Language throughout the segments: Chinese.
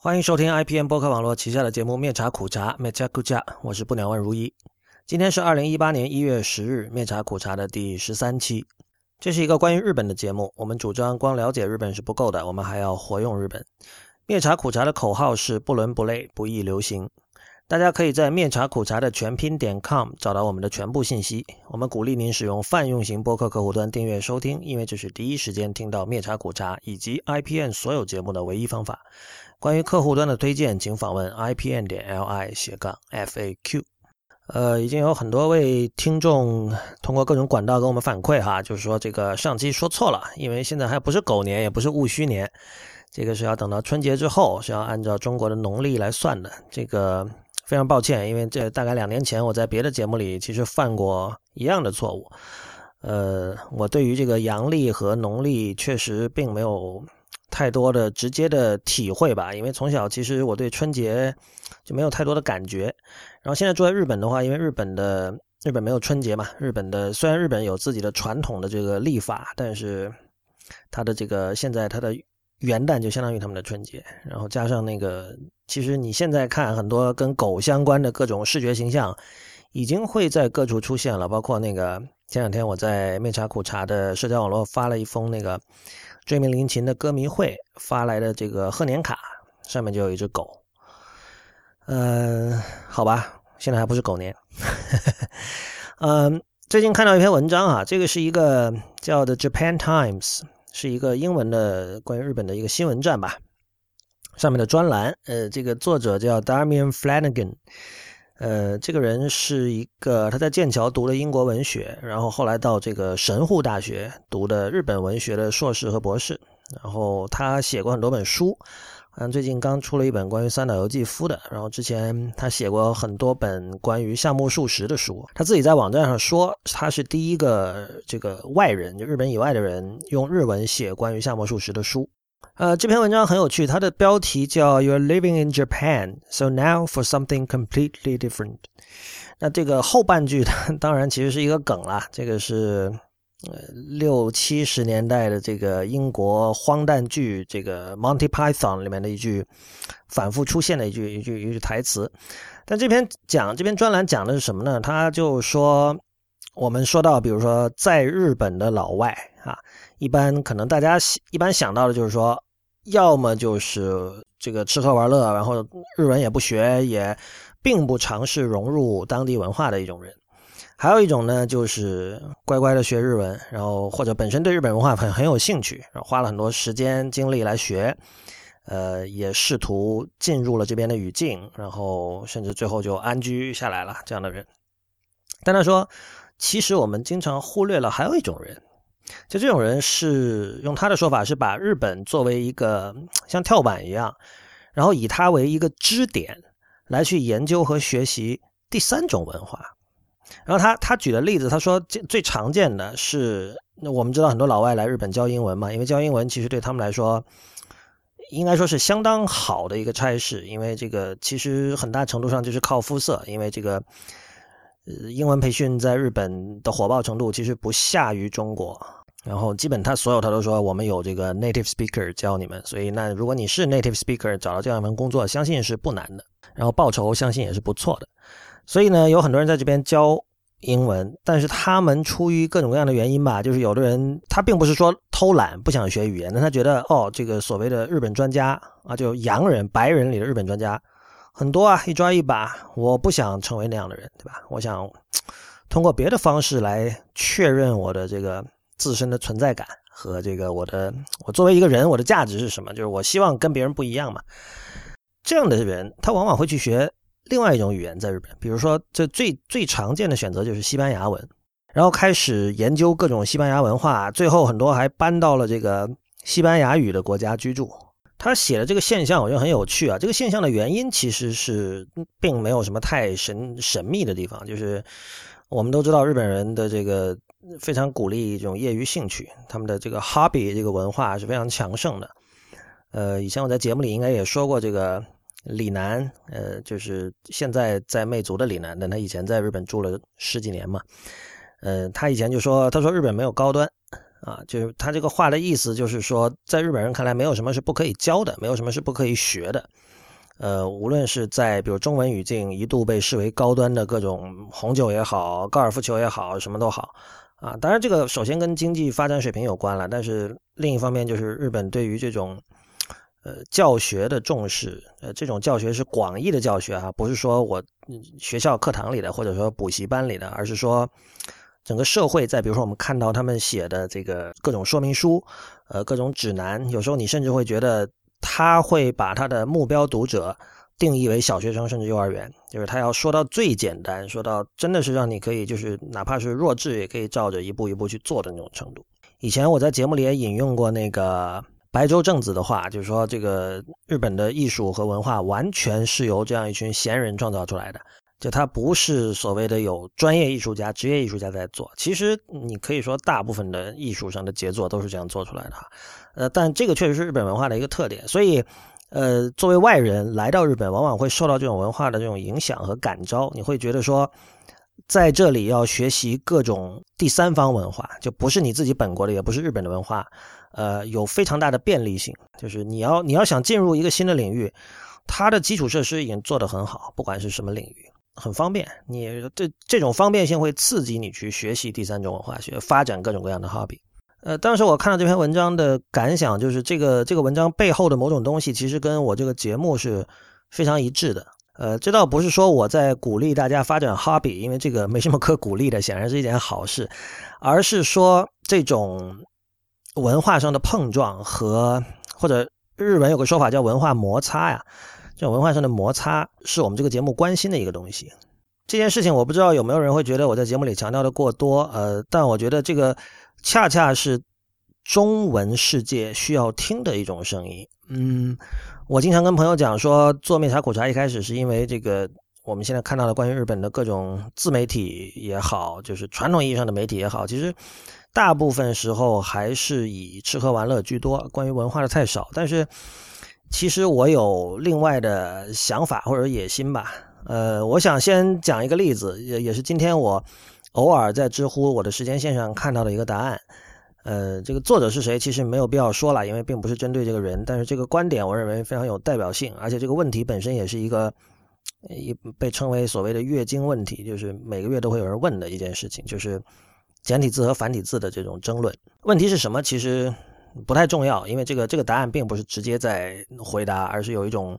欢迎收听 IPN 播客网络旗下的节目《面茶苦茶》，面茶苦茶，我是不鸟万如一。今天是二零一八年一月十日，面茶苦茶的第十三期。这是一个关于日本的节目。我们主张光了解日本是不够的，我们还要活用日本。面茶苦茶的口号是不伦不类，不易流行。大家可以在面茶苦茶的全拼点 com 找到我们的全部信息。我们鼓励您使用泛用型播客客户端订阅收听，因为这是第一时间听到面茶苦茶以及 IPN 所有节目的唯一方法。关于客户端的推荐，请访问 IPN 点 LI 斜杠 FAQ。呃，已经有很多位听众通过各种管道给我们反馈哈，就是说这个上期说错了，因为现在还不是狗年，也不是戊戌年，这个是要等到春节之后，是要按照中国的农历来算的。这个。非常抱歉，因为这大概两年前我在别的节目里其实犯过一样的错误。呃，我对于这个阳历和农历确实并没有太多的直接的体会吧，因为从小其实我对春节就没有太多的感觉。然后现在住在日本的话，因为日本的日本没有春节嘛，日本的虽然日本有自己的传统的这个历法，但是它的这个现在它的。元旦就相当于他们的春节，然后加上那个，其实你现在看很多跟狗相关的各种视觉形象，已经会在各处出现了。包括那个前两天我在面茶苦茶的社交网络发了一封那个追名林琴的歌迷会发来的这个贺年卡，上面就有一只狗。嗯，好吧，现在还不是狗年。嗯，最近看到一篇文章啊，这个是一个叫的 Japan Times。是一个英文的关于日本的一个新闻站吧，上面的专栏，呃，这个作者叫 Damian Flanagan，呃，这个人是一个他在剑桥读了英国文学，然后后来到这个神户大学读的日本文学的硕士和博士，然后他写过很多本书。嗯，最近刚出了一本关于三岛由纪夫的，然后之前他写过很多本关于夏目漱石的书。他自己在网站上说，他是第一个这个外人，就日本以外的人用日文写关于夏目漱石的书。呃，这篇文章很有趣，它的标题叫 "You're living in Japan, so now for something completely different"。那这个后半句它当然其实是一个梗啦，这个是。呃，六七十年代的这个英国荒诞剧，这个 Monty Python 里面的一句反复出现的一句一句一句台词。但这篇讲这篇专栏讲的是什么呢？他就说，我们说到，比如说在日本的老外啊，一般可能大家一般想到的就是说，要么就是这个吃喝玩乐，然后日文也不学，也并不尝试融入当地文化的一种人。还有一种呢，就是乖乖的学日文，然后或者本身对日本文化很很有兴趣，然后花了很多时间精力来学，呃，也试图进入了这边的语境，然后甚至最后就安居下来了这样的人。但他说，其实我们经常忽略了还有一种人，就这种人是用他的说法是把日本作为一个像跳板一样，然后以它为一个支点来去研究和学习第三种文化。然后他他举的例子，他说最最常见的是，那我们知道很多老外来日本教英文嘛，因为教英文其实对他们来说，应该说是相当好的一个差事，因为这个其实很大程度上就是靠肤色，因为这个呃英文培训在日本的火爆程度其实不下于中国，然后基本他所有他都说我们有这个 native speaker 教你们，所以那如果你是 native speaker 找到这样一份工作，相信是不难的，然后报酬相信也是不错的。所以呢，有很多人在这边教英文，但是他们出于各种各样的原因吧，就是有的人他并不是说偷懒不想学语言，但他觉得哦，这个所谓的日本专家啊，就洋人、白人里的日本专家很多啊，一抓一把，我不想成为那样的人，对吧？我想通过别的方式来确认我的这个自身的存在感和这个我的我作为一个人我的价值是什么？就是我希望跟别人不一样嘛。这样的人，他往往会去学。另外一种语言在日本，比如说，这最最常见的选择就是西班牙文，然后开始研究各种西班牙文化，最后很多还搬到了这个西班牙语的国家居住。他写的这个现象，我觉得很有趣啊。这个现象的原因其实是并没有什么太神神秘的地方，就是我们都知道日本人的这个非常鼓励这种业余兴趣，他们的这个 hobby 这个文化是非常强盛的。呃，以前我在节目里应该也说过这个。李楠，呃，就是现在在魅族的李楠，但他以前在日本住了十几年嘛，呃，他以前就说，他说日本没有高端，啊，就是他这个话的意思就是说，在日本人看来，没有什么是不可以教的，没有什么是不可以学的，呃，无论是在比如中文语境一度被视为高端的各种红酒也好，高尔夫球也好，什么都好啊。当然，这个首先跟经济发展水平有关了，但是另一方面就是日本对于这种呃教学的重视，呃，这种教学是广义的教学啊，不是说我学校课堂里的或者说补习班里的，而是说整个社会在比如说我们看到他们写的这个各种说明书，呃，各种指南，有时候你甚至会觉得。他会把他的目标读者定义为小学生甚至幼儿园，就是他要说到最简单，说到真的是让你可以就是哪怕是弱智也可以照着一步一步去做的那种程度。以前我在节目里也引用过那个白洲正子的话，就是说这个日本的艺术和文化完全是由这样一群闲人创造出来的，就他不是所谓的有专业艺术家、职业艺术家在做。其实你可以说大部分的艺术上的杰作都是这样做出来的。呃，但这个确实是日本文化的一个特点，所以，呃，作为外人来到日本，往往会受到这种文化的这种影响和感召。你会觉得说，在这里要学习各种第三方文化，就不是你自己本国的，也不是日本的文化，呃，有非常大的便利性。就是你要你要想进入一个新的领域，它的基础设施已经做得很好，不管是什么领域，很方便。你这这种方便性会刺激你去学习第三种文化，学发展各种各样的 hobby。呃，当时我看到这篇文章的感想就是，这个这个文章背后的某种东西，其实跟我这个节目是非常一致的。呃，这倒不是说我在鼓励大家发展 hobby，因为这个没什么可鼓励的，显然是一件好事，而是说这种文化上的碰撞和或者日文有个说法叫文化摩擦呀，这种文化上的摩擦是我们这个节目关心的一个东西。这件事情我不知道有没有人会觉得我在节目里强调的过多，呃，但我觉得这个。恰恰是中文世界需要听的一种声音。嗯，我经常跟朋友讲说，做面茶苦茶一开始是因为这个，我们现在看到的关于日本的各种自媒体也好，就是传统意义上的媒体也好，其实大部分时候还是以吃喝玩乐居多，关于文化的太少。但是，其实我有另外的想法或者野心吧。呃，我想先讲一个例子，也也是今天我。偶尔在知乎我的时间线上看到了一个答案，呃，这个作者是谁，其实没有必要说了，因为并不是针对这个人。但是这个观点，我认为非常有代表性，而且这个问题本身也是一个一被称为所谓的月经问题，就是每个月都会有人问的一件事情，就是简体字和繁体字的这种争论。问题是什么？其实不太重要，因为这个这个答案并不是直接在回答，而是有一种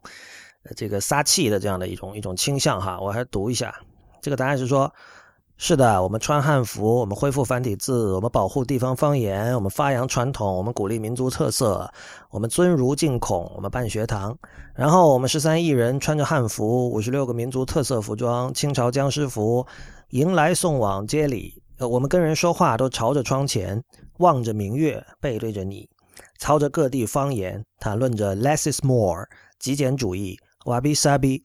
这个撒气的这样的一种一种倾向哈。我还读一下，这个答案是说。是的，我们穿汉服，我们恢复繁体字，我们保护地方方言，我们发扬传统，我们鼓励民族特色，我们尊儒敬孔，我们办学堂。然后我们十三亿人穿着汉服，五十六个民族特色服装，清朝僵尸服，迎来送往接礼。呃，我们跟人说话都朝着窗前，望着明月，背对着你，操着各地方言，谈论着 less is more，极简主义，wabi sabi。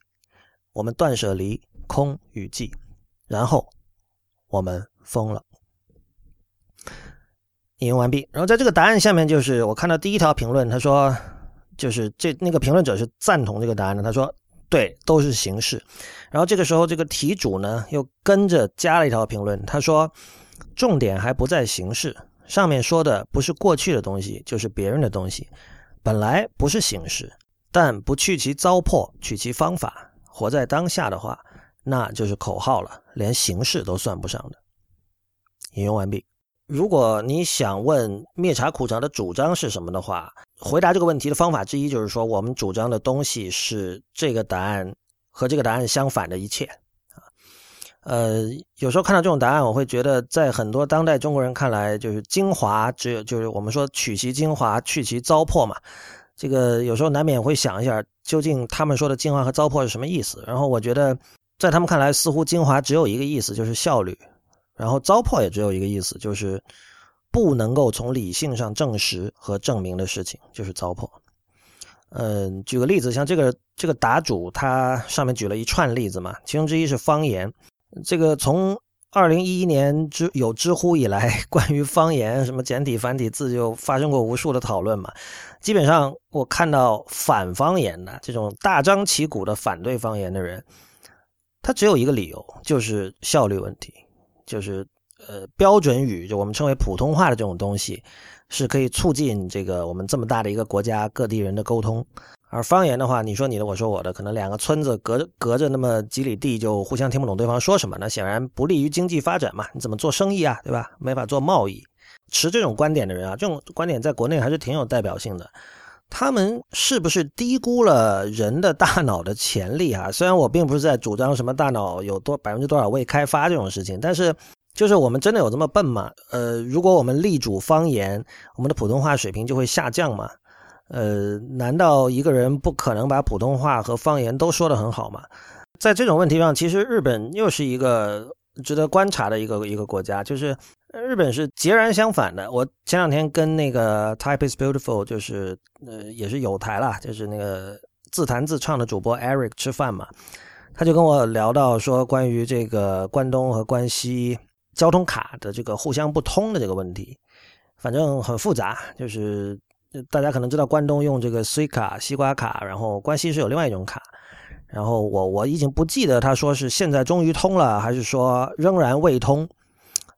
我们断舍离，空与寂，然后。我们疯了。引用完毕。然后在这个答案下面，就是我看到第一条评论，他说，就是这那个评论者是赞同这个答案的。他说，对，都是形式。然后这个时候，这个题主呢又跟着加了一条评论，他说，重点还不在形式上面说的，不是过去的东西，就是别人的东西，本来不是形式，但不去其糟粕，取其方法，活在当下的话。那就是口号了，连形式都算不上的。引用完毕。如果你想问灭茶苦茶的主张是什么的话，回答这个问题的方法之一就是说，我们主张的东西是这个答案和这个答案相反的一切啊。呃，有时候看到这种答案，我会觉得，在很多当代中国人看来，就是精华只有就是我们说取其精华，去其糟粕嘛。这个有时候难免会想一下，究竟他们说的精华和糟粕是什么意思？然后我觉得。在他们看来，似乎精华只有一个意思，就是效率；然后糟粕也只有一个意思，就是不能够从理性上证实和证明的事情，就是糟粕。嗯，举个例子，像这个这个答主，他上面举了一串例子嘛，其中之一是方言。这个从二零一一年知有知乎以来，关于方言什么简体繁体字就发生过无数的讨论嘛。基本上我看到反方言的这种大张旗鼓的反对方言的人。它只有一个理由，就是效率问题，就是呃标准语，就我们称为普通话的这种东西，是可以促进这个我们这么大的一个国家各地人的沟通，而方言的话，你说你的，我说我的，可能两个村子隔着隔着那么几里地，就互相听不懂对方说什么，那显然不利于经济发展嘛。你怎么做生意啊，对吧？没法做贸易。持这种观点的人啊，这种观点在国内还是挺有代表性的。他们是不是低估了人的大脑的潜力啊？虽然我并不是在主张什么大脑有多百分之多少未开发这种事情，但是就是我们真的有这么笨吗？呃，如果我们力主方言，我们的普通话水平就会下降吗？呃，难道一个人不可能把普通话和方言都说得很好吗？在这种问题上，其实日本又是一个值得观察的一个一个国家，就是日本是截然相反的。我前两天跟那个 Type is Beautiful，就是呃也是有台啦，就是那个自弹自唱的主播 Eric 吃饭嘛，他就跟我聊到说关于这个关东和关西交通卡的这个互相不通的这个问题，反正很复杂，就是。大家可能知道关东用这个 Suica 西瓜卡，然后关西是有另外一种卡。然后我我已经不记得他说是现在终于通了，还是说仍然未通。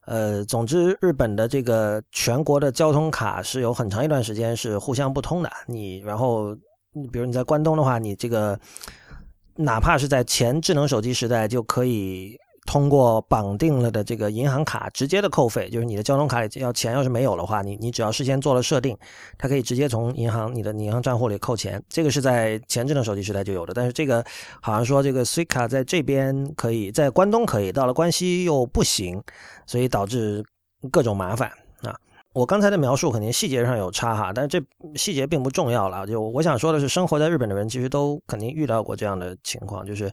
呃，总之日本的这个全国的交通卡是有很长一段时间是互相不通的。你然后，比如你在关东的话，你这个哪怕是在前智能手机时代就可以。通过绑定了的这个银行卡直接的扣费，就是你的交通卡里要钱要是没有的话，你你只要事先做了设定，它可以直接从银行你的银行账户里扣钱。这个是在前智能手机时代就有的，但是这个好像说这个 Suica 在这边可以在关东可以，到了关西又不行，所以导致各种麻烦啊。我刚才的描述肯定细节上有差哈，但是这细节并不重要了。就我想说的是，生活在日本的人其实都肯定遇到过这样的情况，就是。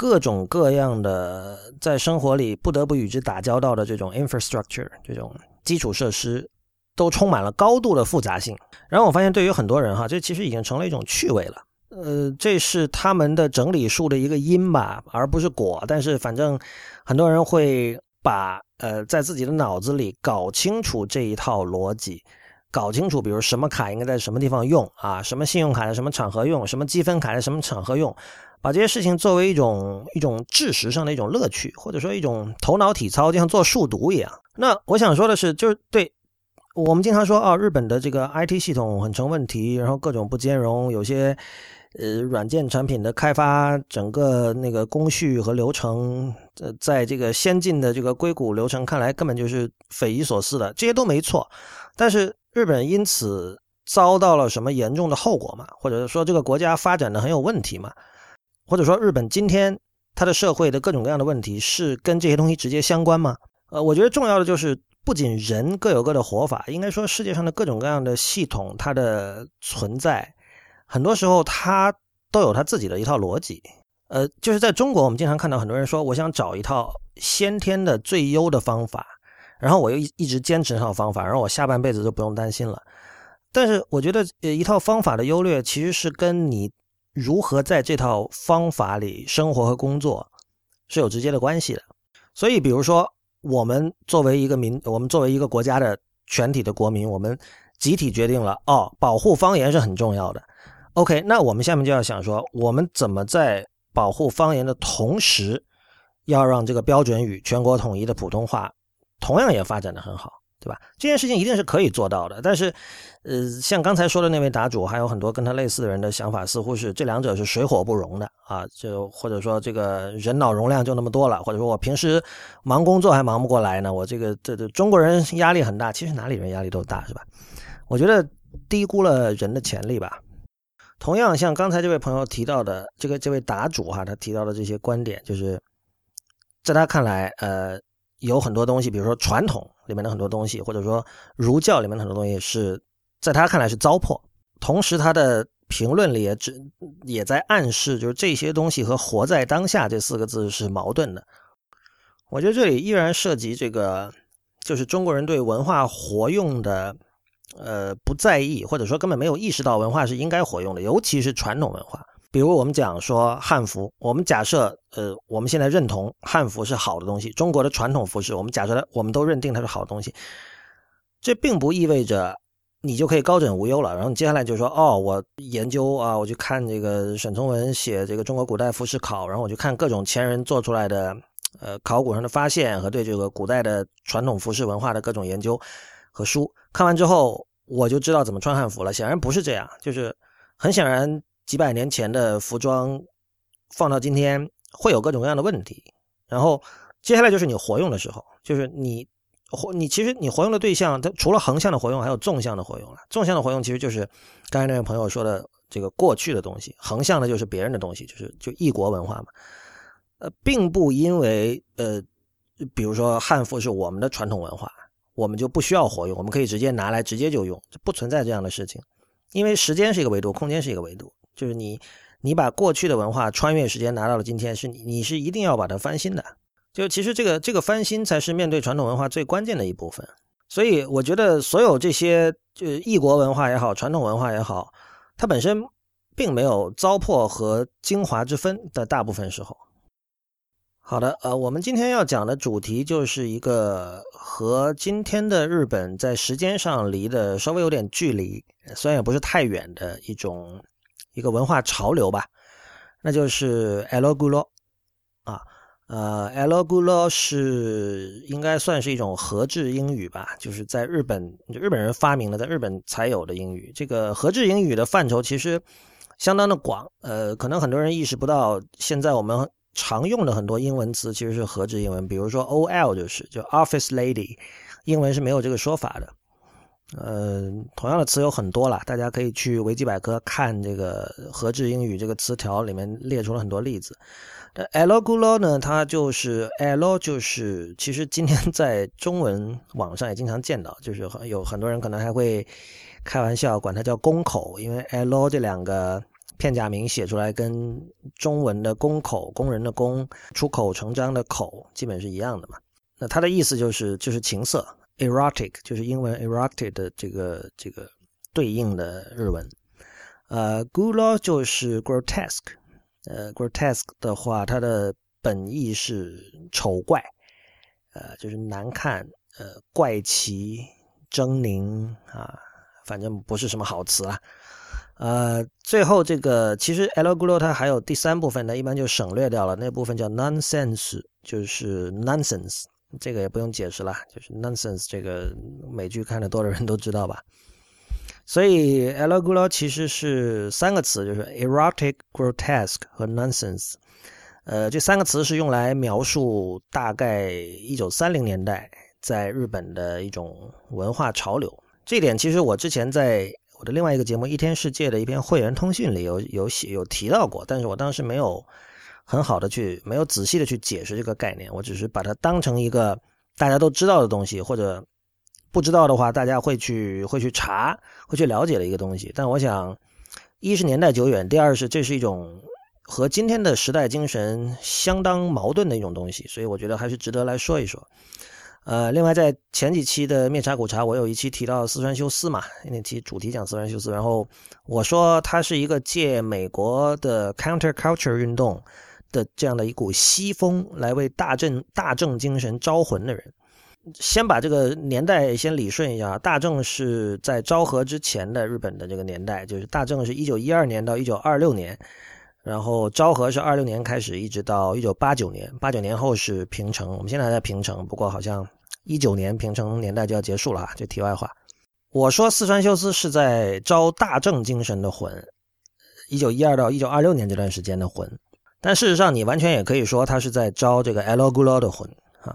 各种各样的在生活里不得不与之打交道的这种 infrastructure 这种基础设施，都充满了高度的复杂性。然后我发现，对于很多人哈，这其实已经成了一种趣味了。呃，这是他们的整理术的一个因吧，而不是果。但是反正很多人会把呃在自己的脑子里搞清楚这一套逻辑，搞清楚，比如什么卡应该在什么地方用啊，什么信用卡在什么场合用，什么积分卡在什么场合用。把这些事情作为一种一种知识上的一种乐趣，或者说一种头脑体操，就像做数独一样。那我想说的是，就是对我们经常说啊，日本的这个 IT 系统很成问题，然后各种不兼容，有些呃软件产品的开发，整个那个工序和流程，呃，在这个先进的这个硅谷流程看来，根本就是匪夷所思的。这些都没错，但是日本因此遭到了什么严重的后果嘛？或者说这个国家发展的很有问题嘛？或者说，日本今天它的社会的各种各样的问题是跟这些东西直接相关吗？呃，我觉得重要的就是，不仅人各有各的活法，应该说世界上的各种各样的系统，它的存在，很多时候它都有它自己的一套逻辑。呃，就是在中国，我们经常看到很多人说，我想找一套先天的最优的方法，然后我又一一直坚持那套方法，然后我下半辈子就不用担心了。但是我觉得，呃，一套方法的优劣其实是跟你。如何在这套方法里生活和工作是有直接的关系的。所以，比如说，我们作为一个民，我们作为一个国家的全体的国民，我们集体决定了，哦，保护方言是很重要的。OK，那我们下面就要想说，我们怎么在保护方言的同时，要让这个标准语全国统一的普通话同样也发展的很好。对吧？这件事情一定是可以做到的，但是，呃，像刚才说的那位答主，还有很多跟他类似的人的想法，似乎是这两者是水火不容的啊！就或者说，这个人脑容量就那么多了，或者说我平时忙工作还忙不过来呢，我这个这这中国人压力很大，其实哪里人压力都大，是吧？我觉得低估了人的潜力吧。同样，像刚才这位朋友提到的，这个这位答主哈，他提到的这些观点，就是在他看来，呃。有很多东西，比如说传统里面的很多东西，或者说儒教里面的很多东西，是在他看来是糟粕。同时，他的评论里也只也在暗示，就是这些东西和“活在当下”这四个字是矛盾的。我觉得这里依然涉及这个，就是中国人对文化活用的，呃，不在意，或者说根本没有意识到文化是应该活用的，尤其是传统文化。比如我们讲说汉服，我们假设，呃，我们现在认同汉服是好的东西，中国的传统服饰，我们假设它，我们都认定它是好东西，这并不意味着你就可以高枕无忧了。然后你接下来就说，哦，我研究啊，我去看这个沈从文写这个中国古代服饰考，然后我去看各种前人做出来的，呃，考古上的发现和对这个古代的传统服饰文化的各种研究和书，看完之后我就知道怎么穿汉服了。显然不是这样，就是。很显然，几百年前的服装放到今天会有各种各样的问题。然后接下来就是你活用的时候，就是你活你其实你活用的对象，它除了横向的活用，还有纵向的活用了。纵向的活用其实就是刚才那位朋友说的这个过去的东西，横向的就是别人的东西，就是就异国文化嘛。呃，并不因为呃，比如说汉服是我们的传统文化，我们就不需要活用，我们可以直接拿来直接就用，不存在这样的事情。因为时间是一个维度，空间是一个维度，就是你，你把过去的文化穿越时间拿到了今天，是你，你是一定要把它翻新的。就其实这个这个翻新才是面对传统文化最关键的一部分。所以我觉得所有这些就异国文化也好，传统文化也好，它本身并没有糟粕和精华之分的大部分时候。好的，呃，我们今天要讲的主题就是一个和今天的日本在时间上离的稍微有点距离，虽然也不是太远的一种一个文化潮流吧，那就是 L Gulo，呃，L Gulo 是应该算是一种合制英语吧，就是在日本日本人发明的，在日本才有的英语。这个合制英语的范畴其实相当的广，呃，可能很多人意识不到，现在我们。常用的很多英文词其实是合制英文，比如说 O L 就是就 Office Lady，英文是没有这个说法的。呃，同样的词有很多了，大家可以去维基百科看这个合制英语这个词条，里面列出了很多例子。L G L 呢，它就是 L 就是，其实今天 在中文网上也经常见到，就是有很多人可能还会开玩笑管它叫公口，因为 L 这两个。片假名写出来跟中文的公口工人的工出口成章的口基本是一样的嘛？那它的意思就是就是情色，erotic 就是英文 erotic 的这个这个对应的日文。呃，gulo 就是 grotesque，呃，grotesque 的话它的本意是丑怪，呃，就是难看，呃，怪奇、狰狞啊，反正不是什么好词啊。呃，最后这个其实 l g l o 它还有第三部分呢，一般就省略掉了，那部分叫 nonsense，就是 nonsense，这个也不用解释了，就是 nonsense，这个美剧看的多的人都知道吧。所以 L Gulo 其实是三个词，就是 erotic、grotesque 和 nonsense。呃，这三个词是用来描述大概一九三零年代在日本的一种文化潮流。这点其实我之前在。我的另外一个节目《一天世界》的一篇会员通讯里有有写有提到过，但是我当时没有很好的去没有仔细的去解释这个概念，我只是把它当成一个大家都知道的东西，或者不知道的话，大家会去会去查会去了解的一个东西。但我想，一是年代久远，第二是这是一种和今天的时代精神相当矛盾的一种东西，所以我觉得还是值得来说一说。呃，另外在前几期的灭茶古茶，我有一期提到四川修斯嘛，那期主题讲四川修斯，然后我说他是一个借美国的 counterculture 运动的这样的一股西风来为大正大正精神招魂的人。先把这个年代先理顺一下，大正是在昭和之前的日本的这个年代，就是大正是一九一二年到一九二六年，然后昭和是二六年开始，一直到一九八九年，八九年后是平成，我们现在还在平成，不过好像。一九年平成年代就要结束了啊！就题外话，我说四川修斯是在招大正精神的魂，一九一二到一九二六年这段时间的魂，但事实上你完全也可以说他是在招这个 L Gulo 的魂啊。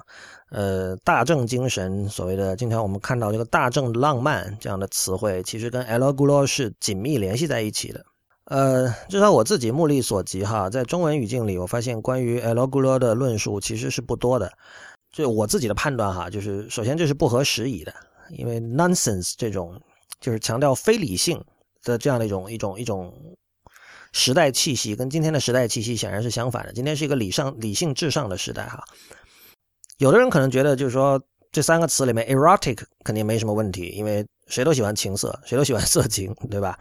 呃，大正精神所谓的经常我们看到这个大正浪漫这样的词汇，其实跟 L Gulo 是紧密联系在一起的。呃，至少我自己目力所及哈，在中文语境里，我发现关于 L Gulo 的论述其实是不多的。就我自己的判断哈，就是首先这是不合时宜的，因为 nonsense 这种就是强调非理性的这样的一种一种一种时代气息，跟今天的时代气息显然是相反的。今天是一个理上理性至上的时代哈。有的人可能觉得就是说这三个词里面 erotic 肯定没什么问题，因为谁都喜欢情色，谁都喜欢色情，对吧？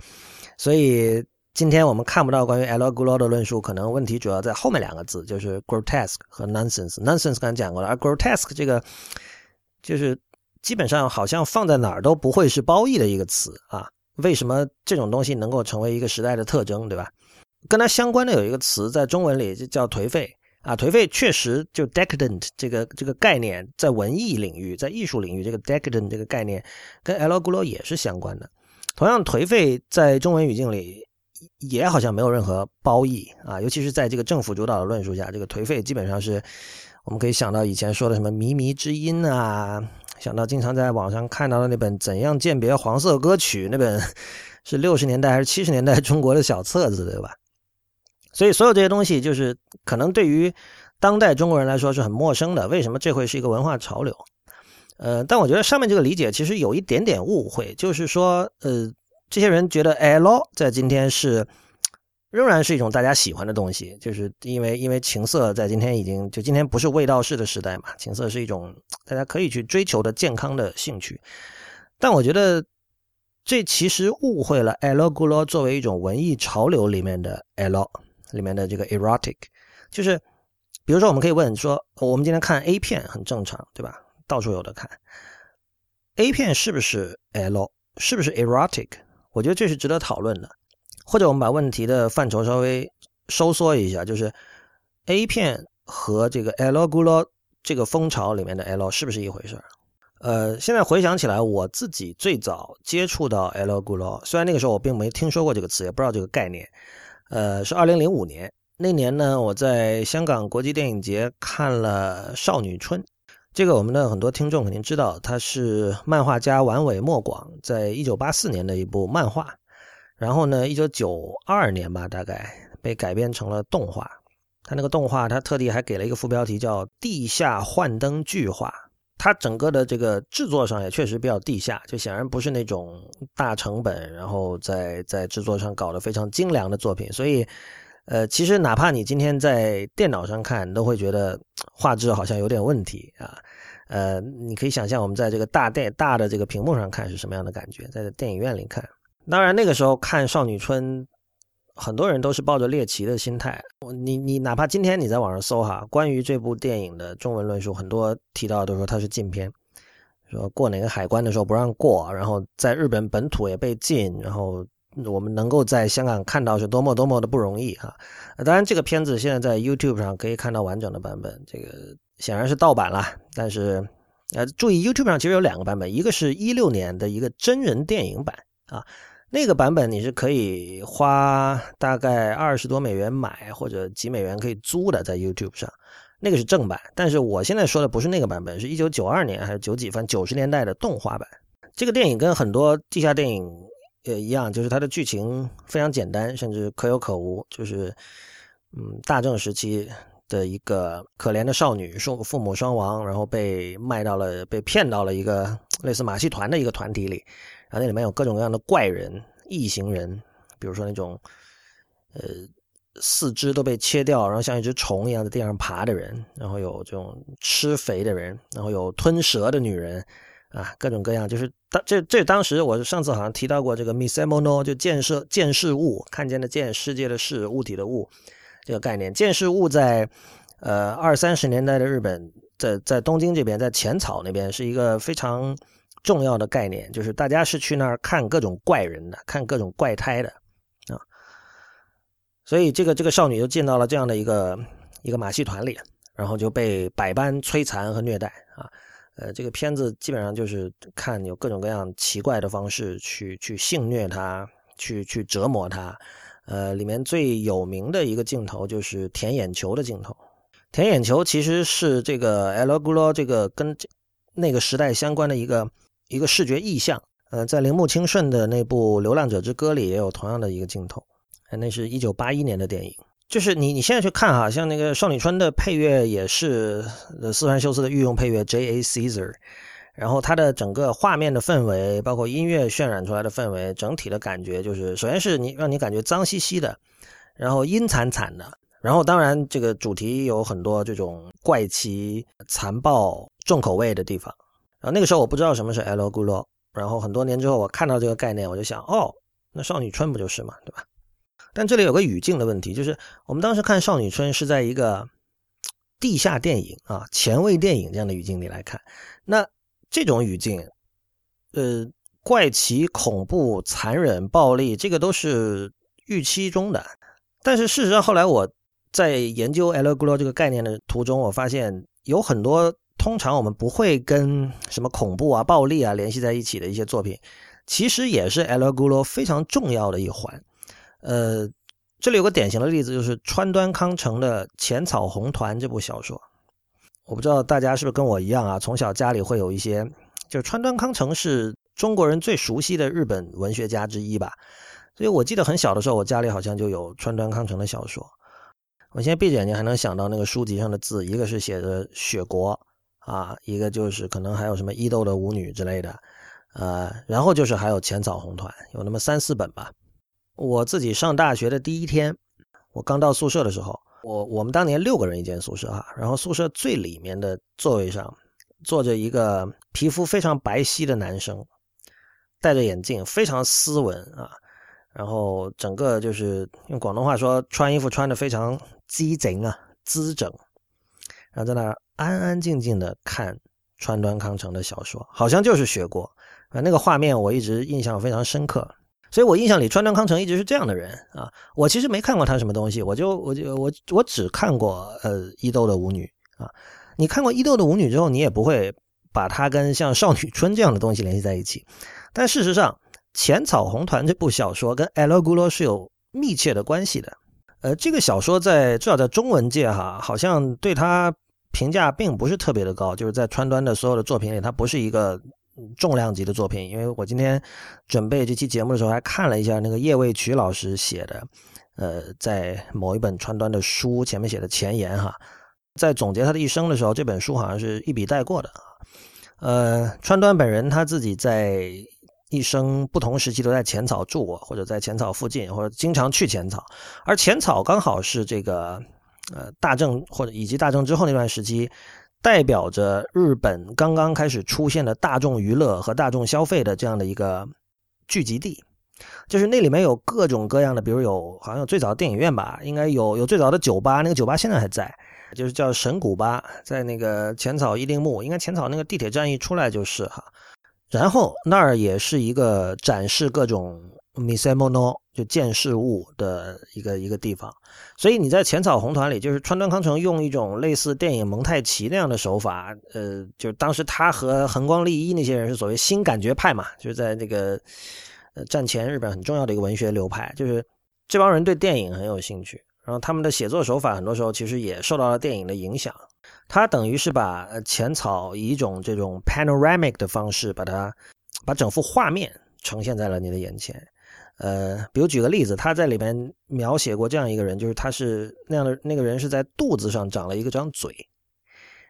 所以。今天我们看不到关于 L Gulo 的论述，可能问题主要在后面两个字，就是 grotesque 和 nonsense。nonsense 刚才讲过了，而 grotesque 这个就是基本上好像放在哪儿都不会是褒义的一个词啊。为什么这种东西能够成为一个时代的特征，对吧？跟它相关的有一个词在中文里就叫颓废啊。颓废确实就 decadent 这个这个概念，在文艺领域，在艺术领域，这个 decadent 这个概念跟 L Gulo 也是相关的。同样，颓废在中文语境里。也好像没有任何褒义啊，尤其是在这个政府主导的论述下，这个颓废基本上是我们可以想到以前说的什么靡靡之音啊，想到经常在网上看到的那本《怎样鉴别黄色歌曲》那本 是六十年代还是七十年代中国的小册子，对吧？所以所有这些东西就是可能对于当代中国人来说是很陌生的。为什么这会是一个文化潮流？呃，但我觉得上面这个理解其实有一点点误会，就是说，呃。这些人觉得 L 在今天是仍然是一种大家喜欢的东西，就是因为因为情色在今天已经就今天不是味道式的时代嘛，情色是一种大家可以去追求的健康的兴趣。但我觉得这其实误会了 L g u l o 作为一种文艺潮流里面的 L 里面的这个 erotic，就是比如说我们可以问说，我们今天看 A 片很正常，对吧？到处有的看。A 片是不是 L，是不是 erotic？我觉得这是值得讨论的，或者我们把问题的范畴稍微收缩一下，就是 A 片和这个 L g u l o 这个风潮里面的 L 是不是一回事呃，现在回想起来，我自己最早接触到 L g u l o 虽然那个时候我并没听说过这个词，也不知道这个概念，呃，是二零零五年那年呢，我在香港国际电影节看了《少女春》。这个我们的很多听众肯定知道，它是漫画家丸尾莫广在一九八四年的一部漫画，然后呢，一九九二年吧，大概被改编成了动画。他那个动画，他特地还给了一个副标题叫“地下幻灯巨画”。它整个的这个制作上也确实比较地下，就显然不是那种大成本，然后在在制作上搞得非常精良的作品。所以，呃，其实哪怕你今天在电脑上看，都会觉得画质好像有点问题啊。呃，你可以想象我们在这个大电大的这个屏幕上看是什么样的感觉，在电影院里看。当然那个时候看《少女春》，很多人都是抱着猎奇的心态。你你哪怕今天你在网上搜哈，关于这部电影的中文论述，很多提到都说它是禁片，说过哪个海关的时候不让过，然后在日本本土也被禁，然后我们能够在香港看到是多么多么的不容易哈。当然这个片子现在在 YouTube 上可以看到完整的版本，这个。显然是盗版了，但是，呃，注意 YouTube 上其实有两个版本，一个是一六年的一个真人电影版啊，那个版本你是可以花大概二十多美元买或者几美元可以租的，在 YouTube 上，那个是正版。但是我现在说的不是那个版本，是一九九二年还是九几分九十年代的动画版。这个电影跟很多地下电影呃一样，就是它的剧情非常简单，甚至可有可无，就是嗯，大正时期。的一个可怜的少女，父父母双亡，然后被卖到了，被骗到了一个类似马戏团的一个团体里，然后那里面有各种各样的怪人、异形人，比如说那种，呃，四肢都被切掉，然后像一只虫一样在地上爬的人，然后有这种吃肥的人，然后有吞蛇的女人，啊，各种各样，就是当这这当时我上次好像提到过这个 misemono，就见识见事物，看见的见，世界的世，物体的物。这个概念，见事物在，呃，二三十年代的日本，在在东京这边，在浅草那边是一个非常重要的概念，就是大家是去那儿看各种怪人的，看各种怪胎的啊。所以这个这个少女就进到了这样的一个一个马戏团里，然后就被百般摧残和虐待啊。呃，这个片子基本上就是看有各种各样奇怪的方式去去性虐她，去去折磨她。呃，里面最有名的一个镜头就是舔眼球的镜头。舔眼球其实是这个 L g u l o 这个跟那个时代相关的一个一个视觉意象。呃，在铃木清顺的那部《流浪者之歌》里也有同样的一个镜头。那是一九八一年的电影。就是你你现在去看哈，像那个少女春的配乐也是四川修斯的御用配乐 J A Caesar。然后它的整个画面的氛围，包括音乐渲染出来的氛围，整体的感觉就是，首先是你让你感觉脏兮兮的，然后阴惨惨的，然后当然这个主题有很多这种怪奇、残暴、重口味的地方。然后那个时候我不知道什么是 L g u l o 然后很多年之后我看到这个概念，我就想，哦，那少女春不就是嘛，对吧？但这里有个语境的问题，就是我们当时看少女春是在一个地下电影啊、前卫电影这样的语境里来看，那。这种语境，呃，怪奇、恐怖、残忍、暴力，这个都是预期中的。但是事实上，后来我在研究 L g l o 这个概念的途中，我发现有很多通常我们不会跟什么恐怖啊、暴力啊联系在一起的一些作品，其实也是 L g l o 非常重要的一环。呃，这里有个典型的例子，就是川端康成的《浅草红团》这部小说。我不知道大家是不是跟我一样啊？从小家里会有一些，就是川端康成是中国人最熟悉的日本文学家之一吧。所以我记得很小的时候，我家里好像就有川端康成的小说。我现在闭着眼睛还能想到那个书籍上的字，一个是写着雪国啊，一个就是可能还有什么伊豆的舞女之类的，呃，然后就是还有浅草红团，有那么三四本吧。我自己上大学的第一天，我刚到宿舍的时候，我我们当年六个人一间宿舍啊，然后宿舍最里面的座位上坐着一个皮肤非常白皙的男生，戴着眼镜，非常斯文啊。然后整个就是用广东话说，穿衣服穿的非常机整啊，姿整，然后在那儿安安静静的看川端康成的小说，好像就是学过啊。那个画面我一直印象非常深刻，所以我印象里川端康成一直是这样的人啊。我其实没看过他什么东西，我就我就我我只看过呃伊豆的舞女啊。你看过伊豆的舞女之后，你也不会把他跟像少女春这样的东西联系在一起，但事实上。《浅草红团》这部小说跟 L. g u l o 是有密切的关系的。呃，这个小说在至少在中文界哈，好像对他评价并不是特别的高。就是在川端的所有的作品里，它不是一个重量级的作品。因为我今天准备这期节目的时候，还看了一下那个叶未渠老师写的，呃，在某一本川端的书前面写的前言哈，在总结他的一生的时候，这本书好像是一笔带过的。呃，川端本人他自己在。一生不同时期都在浅草住过，或者在浅草附近，或者经常去浅草。而浅草刚好是这个呃大正或者以及大正之后那段时期，代表着日本刚刚开始出现的大众娱乐和大众消费的这样的一个聚集地。就是那里面有各种各样的，比如有好像有最早的电影院吧，应该有有最早的酒吧，那个酒吧现在还在，就是叫神谷吧，在那个浅草一丁目，应该浅草那个地铁站一出来就是哈。然后那儿也是一个展示各种 misemono 就见事物的一个一个地方，所以你在浅草红团里，就是川端康成用一种类似电影蒙太奇那样的手法，呃，就是当时他和横光利一那些人是所谓新感觉派嘛，就是在那个呃战前日本很重要的一个文学流派，就是这帮人对电影很有兴趣，然后他们的写作手法很多时候其实也受到了电影的影响。他等于是把浅草以一种这种 panoramic 的方式，把它把整幅画面呈现在了你的眼前。呃，比如举个例子，他在里面描写过这样一个人，就是他是那样的那个人是在肚子上长了一个张嘴，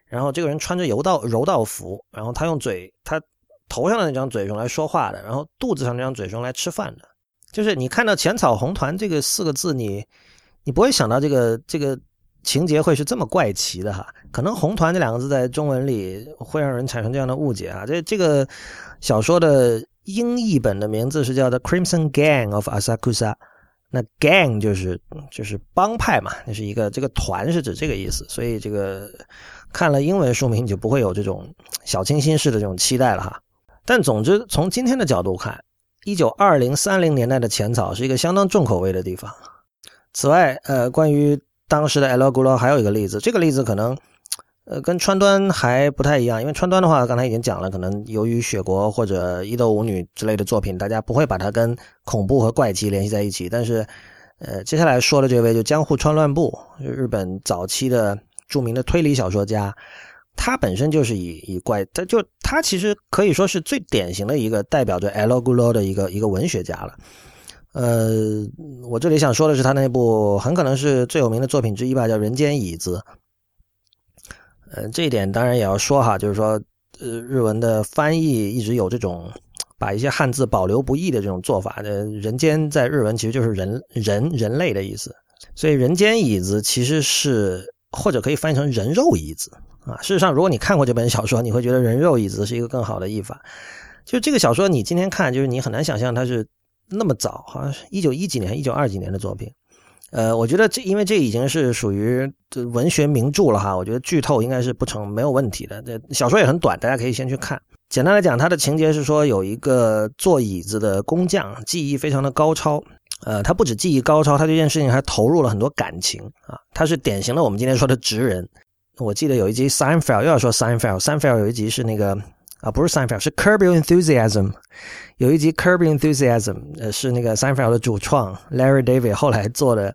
然后这个人穿着柔道柔道服，然后他用嘴他头上的那张嘴用来说话的，然后肚子上那张嘴用来吃饭的。就是你看到“浅草红团”这个四个字，你你不会想到这个这个。情节会是这么怪奇的哈？可能“红团”这两个字在中文里会让人产生这样的误解啊。这这个小说的英译本的名字是叫《的 Crimson Gang of Asakusa》，那 “gang” 就是就是帮派嘛，那是一个这个团是指这个意思。所以这个看了英文书名，你就不会有这种小清新式的这种期待了哈。但总之，从今天的角度看，一九二零三零年代的浅草是一个相当重口味的地方。此外，呃，关于当时的 L. g u l o 还有一个例子，这个例子可能，呃，跟川端还不太一样，因为川端的话，刚才已经讲了，可能由于雪国或者伊豆舞女之类的作品，大家不会把它跟恐怖和怪奇联系在一起。但是，呃，接下来说的这位就江户川乱步，日本早期的著名的推理小说家，他本身就是以以怪，他就他其实可以说是最典型的一个代表着 L. g u l o 的一个一个文学家了。呃，我这里想说的是他那部很可能是最有名的作品之一吧，叫《人间椅子》。呃，这一点当然也要说哈，就是说，呃，日文的翻译一直有这种把一些汉字保留不易的这种做法。呃，人间在日文其实就是人人人类的意思，所以《人间椅子》其实是或者可以翻译成“人肉椅子”啊。事实上，如果你看过这本小说，你会觉得“人肉椅子”是一个更好的译法。就这个小说，你今天看，就是你很难想象它是。那么早，好像是一九一几年、一九二几年的作品。呃，我觉得这因为这已经是属于文学名著了哈，我觉得剧透应该是不成没有问题的。这小说也很短，大家可以先去看。简单来讲，它的情节是说有一个做椅子的工匠，技艺非常的高超。呃，他不止技艺高超，他这件事情还投入了很多感情啊。他是典型的我们今天说的职人。我记得有一集《Seinfeld》又要说《Seinfeld》，《Seinfeld》有一集是那个。啊，不是 Seinfeld，是 Curvy Enthusiasm。有一集 Curvy Enthusiasm，呃，是那个 Seinfeld 的主创 Larry David 后来做的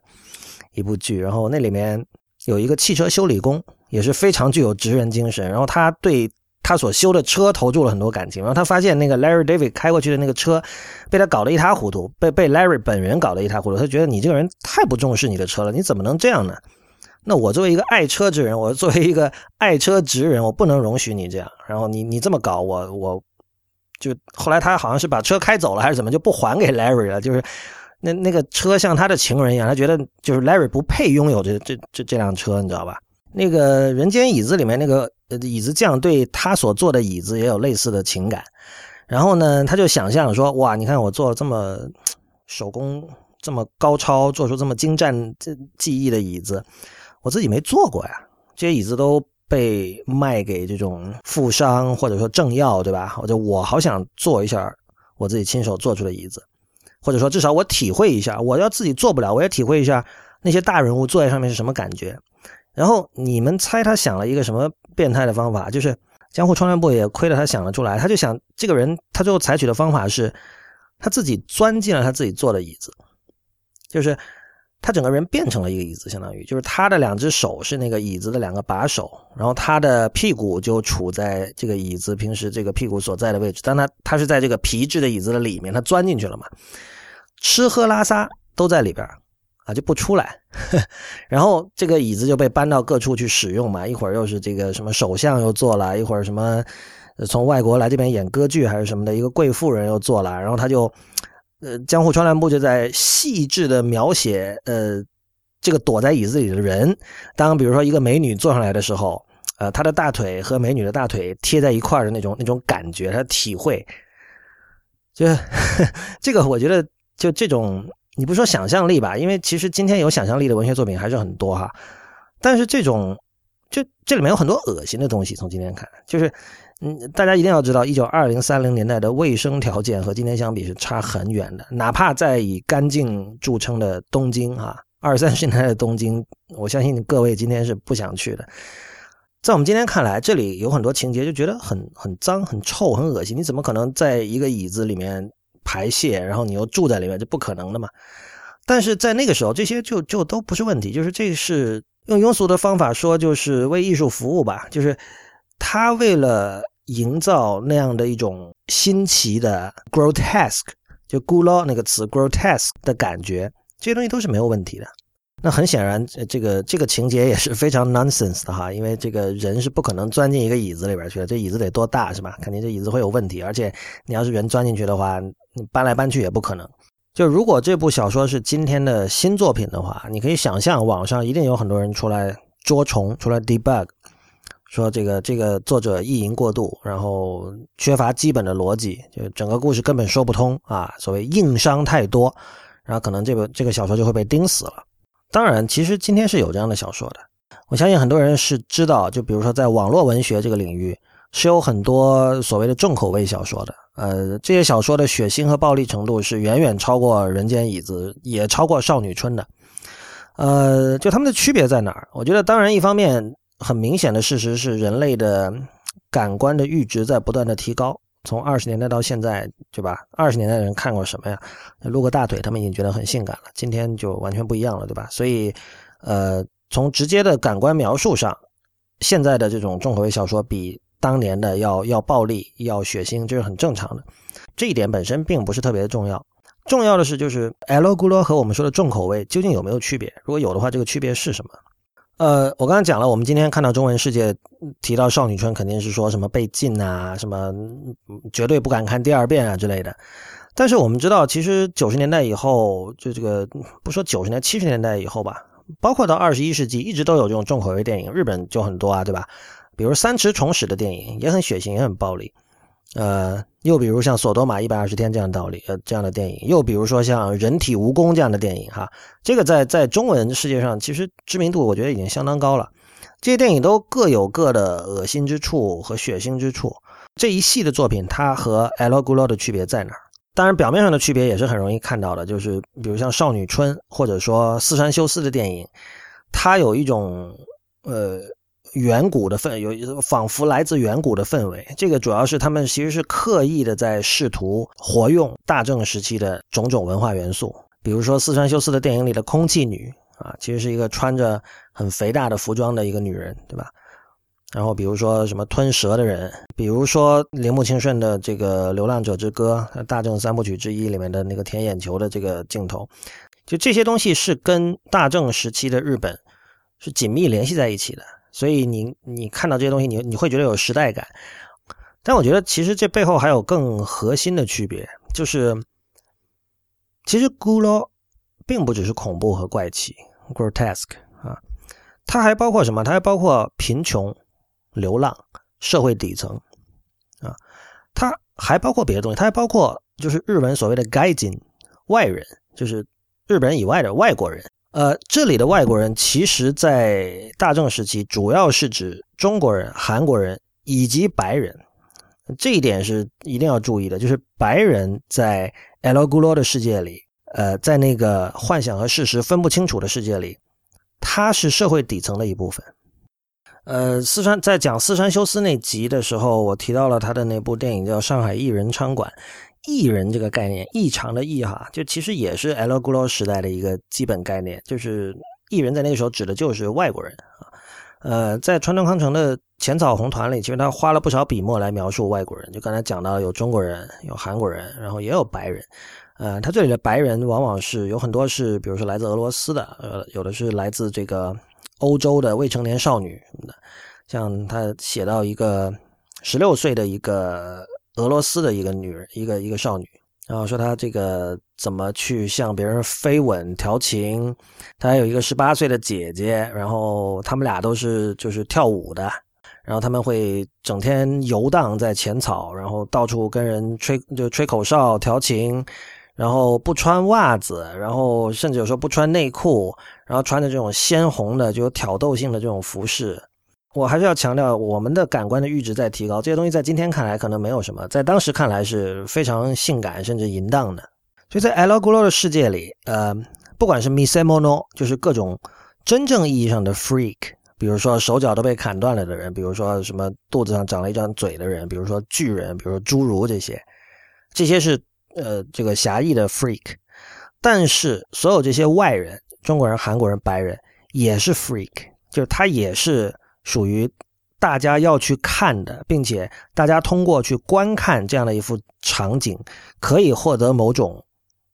一部剧。然后那里面有一个汽车修理工，也是非常具有职人精神。然后他对他所修的车投注了很多感情。然后他发现那个 Larry David 开过去的那个车被他搞得一塌糊涂，被被 Larry 本人搞得一塌糊涂。他觉得你这个人太不重视你的车了，你怎么能这样呢？那我作为一个爱车之人，我作为一个爱车职人，我不能容许你这样。然后你你这么搞，我我就后来他好像是把车开走了还是怎么，就不还给 Larry 了。就是那那个车像他的情人一样，他觉得就是 Larry 不配拥有这这这这辆车，你知道吧？那个人间椅子里面那个椅子匠对他所做的椅子也有类似的情感。然后呢，他就想象说，哇，你看我做了这么手工这么高超，做出这么精湛这技艺的椅子。我自己没坐过呀，这些椅子都被卖给这种富商或者说政要，对吧？我就我好想坐一下我自己亲手做出的椅子，或者说至少我体会一下，我要自己做不了，我也体会一下那些大人物坐在上面是什么感觉。然后你们猜他想了一个什么变态的方法？就是江户川乱步也亏了他想得出来，他就想这个人他最后采取的方法是，他自己钻进了他自己坐的椅子，就是。他整个人变成了一个椅子，相当于就是他的两只手是那个椅子的两个把手，然后他的屁股就处在这个椅子平时这个屁股所在的位置。但他他是在这个皮质的椅子的里面，他钻进去了嘛，吃喝拉撒都在里边啊，就不出来。然后这个椅子就被搬到各处去使用嘛，一会儿又是这个什么首相又坐了，一会儿什么从外国来这边演歌剧还是什么的一个贵妇人又坐了，然后他就。呃，江户川乱步就在细致的描写，呃，这个躲在椅子里的人。当比如说一个美女坐上来的时候，呃，她的大腿和美女的大腿贴在一块的那种那种感觉，他体会。就 这个，我觉得就这种，你不说想象力吧，因为其实今天有想象力的文学作品还是很多哈。但是这种，就这里面有很多恶心的东西。从今天看，就是。嗯，大家一定要知道，一九二零三零年代的卫生条件和今天相比是差很远的。哪怕在以干净著称的东京啊，二三十年代的东京，我相信各位今天是不想去的。在我们今天看来，这里有很多情节就觉得很很脏、很臭、很恶心。你怎么可能在一个椅子里面排泄，然后你又住在里面？这不可能的嘛。但是在那个时候，这些就就都不是问题。就是这是用庸俗的方法说，就是为艺术服务吧。就是他为了。营造那样的一种新奇的 grotesque，就 g u l o 那个词 grotesque 的感觉，这些东西都是没有问题的。那很显然，这个这个情节也是非常 nonsense 的哈，因为这个人是不可能钻进一个椅子里边去的，这椅子得多大是吧？肯定这椅子会有问题，而且你要是人钻进去的话，你搬来搬去也不可能。就如果这部小说是今天的新作品的话，你可以想象网上一定有很多人出来捉虫，出来 debug。说这个这个作者意淫过度，然后缺乏基本的逻辑，就整个故事根本说不通啊！所谓硬伤太多，然后可能这个这个小说就会被钉死了。当然，其实今天是有这样的小说的，我相信很多人是知道。就比如说，在网络文学这个领域，是有很多所谓的重口味小说的。呃，这些小说的血腥和暴力程度是远远超过《人间椅子》，也超过《少女春》的。呃，就他们的区别在哪儿？我觉得，当然一方面。很明显的事实是，人类的感官的阈值在不断的提高。从二十年代到现在，对吧？二十年代的人看过什么呀？露个大腿，他们已经觉得很性感了。今天就完全不一样了，对吧？所以，呃，从直接的感官描述上，现在的这种重口味小说比当年的要要暴力、要血腥，这是很正常的。这一点本身并不是特别的重要。重要的是，就是 L 咕噜和我们说的重口味究竟有没有区别？如果有的话，这个区别是什么？呃，我刚才讲了，我们今天看到中文世界提到少女春，肯定是说什么被禁啊，什么绝对不敢看第二遍啊之类的。但是我们知道，其实九十年代以后，就这个不说九十年，七十年代以后吧，包括到二十一世纪，一直都有这种重口味电影，日本就很多啊，对吧？比如三池崇史的电影也很血腥，也很暴力。呃，又比如像《索多玛一百二十天》这样道理，呃，这样的电影，又比如说像《人体蜈蚣》这样的电影，哈，这个在在中文世界上其实知名度我觉得已经相当高了。这些电影都各有各的恶心之处和血腥之处。这一系的作品，它和《El Gulo》的区别在哪儿？当然，表面上的区别也是很容易看到的，就是比如像《少女春》或者说《四山修斯》的电影，它有一种呃远古的氛，有仿佛来自远古的氛围。这个主要是他们其实是刻意的在试图活用大正时期的种种文化元素，比如说四川修斯的电影里的空气女啊，其实是一个穿着很肥大的服装的一个女人，对吧？然后比如说什么吞蛇的人，比如说铃木清顺的这个《流浪者之歌》大正三部曲之一里面的那个舔眼球的这个镜头，就这些东西是跟大正时期的日本是紧密联系在一起的。所以你你看到这些东西，你你会觉得有时代感。但我觉得其实这背后还有更核心的区别，就是其实咕噜并不只是恐怖和怪奇 （grotesque） 啊，它还包括什么？它还包括贫穷。流浪、社会底层，啊，它还包括别的东西，它还包括就是日本所谓的“外金”外人，就是日本以外的外国人。呃，这里的外国人，其实在大正时期主要是指中国人、韩国人以及白人。这一点是一定要注意的，就是白人在 El Gulo 的世界里，呃，在那个幻想和事实分不清楚的世界里，他是社会底层的一部分。呃，四川在讲四川修斯那集的时候，我提到了他的那部电影叫《上海艺人餐馆》。艺人这个概念，异常的异哈，就其实也是 El Gulo 时代的一个基本概念，就是艺人在那个时候指的就是外国人啊。呃，在川端康成的《浅草红团》里，其实他花了不少笔墨来描述外国人。就刚才讲到有中国人，有韩国人，然后也有白人。呃，他这里的白人往往是有很多是，比如说来自俄罗斯的，呃，有的是来自这个。欧洲的未成年少女什么的，像他写到一个十六岁的一个俄罗斯的一个女人，一个一个少女，然后说她这个怎么去向别人飞吻调情，她还有一个十八岁的姐姐，然后他们俩都是就是跳舞的，然后他们会整天游荡在浅草，然后到处跟人吹就吹口哨调情。然后不穿袜子，然后甚至有时候不穿内裤，然后穿的这种鲜红的、就有挑逗性的这种服饰。我还是要强调，我们的感官的阈值在提高，这些东西在今天看来可能没有什么，在当时看来是非常性感甚至淫荡的。所以在 El Gulo 的世界里，呃，不管是 Misemono，就是各种真正意义上的 freak，比如说手脚都被砍断了的人，比如说什么肚子上长了一张嘴的人，比如说巨人，比如说侏儒这些，这些是。呃，这个狭义的 freak，但是所有这些外人，中国人、韩国人、白人也是 freak，就是他也是属于大家要去看的，并且大家通过去观看这样的一幅场景，可以获得某种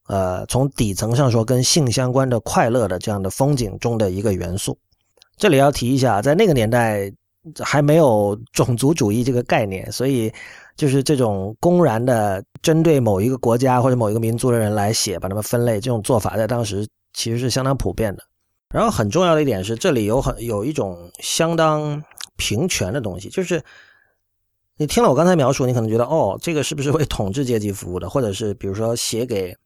呃从底层上说跟性相关的快乐的这样的风景中的一个元素。这里要提一下，在那个年代还没有种族主义这个概念，所以。就是这种公然的针对某一个国家或者某一个民族的人来写，把他们分类，这种做法在当时其实是相当普遍的。然后很重要的一点是，这里有很有一种相当平权的东西，就是你听了我刚才描述，你可能觉得哦，这个是不是为统治阶级服务的，或者是比如说写给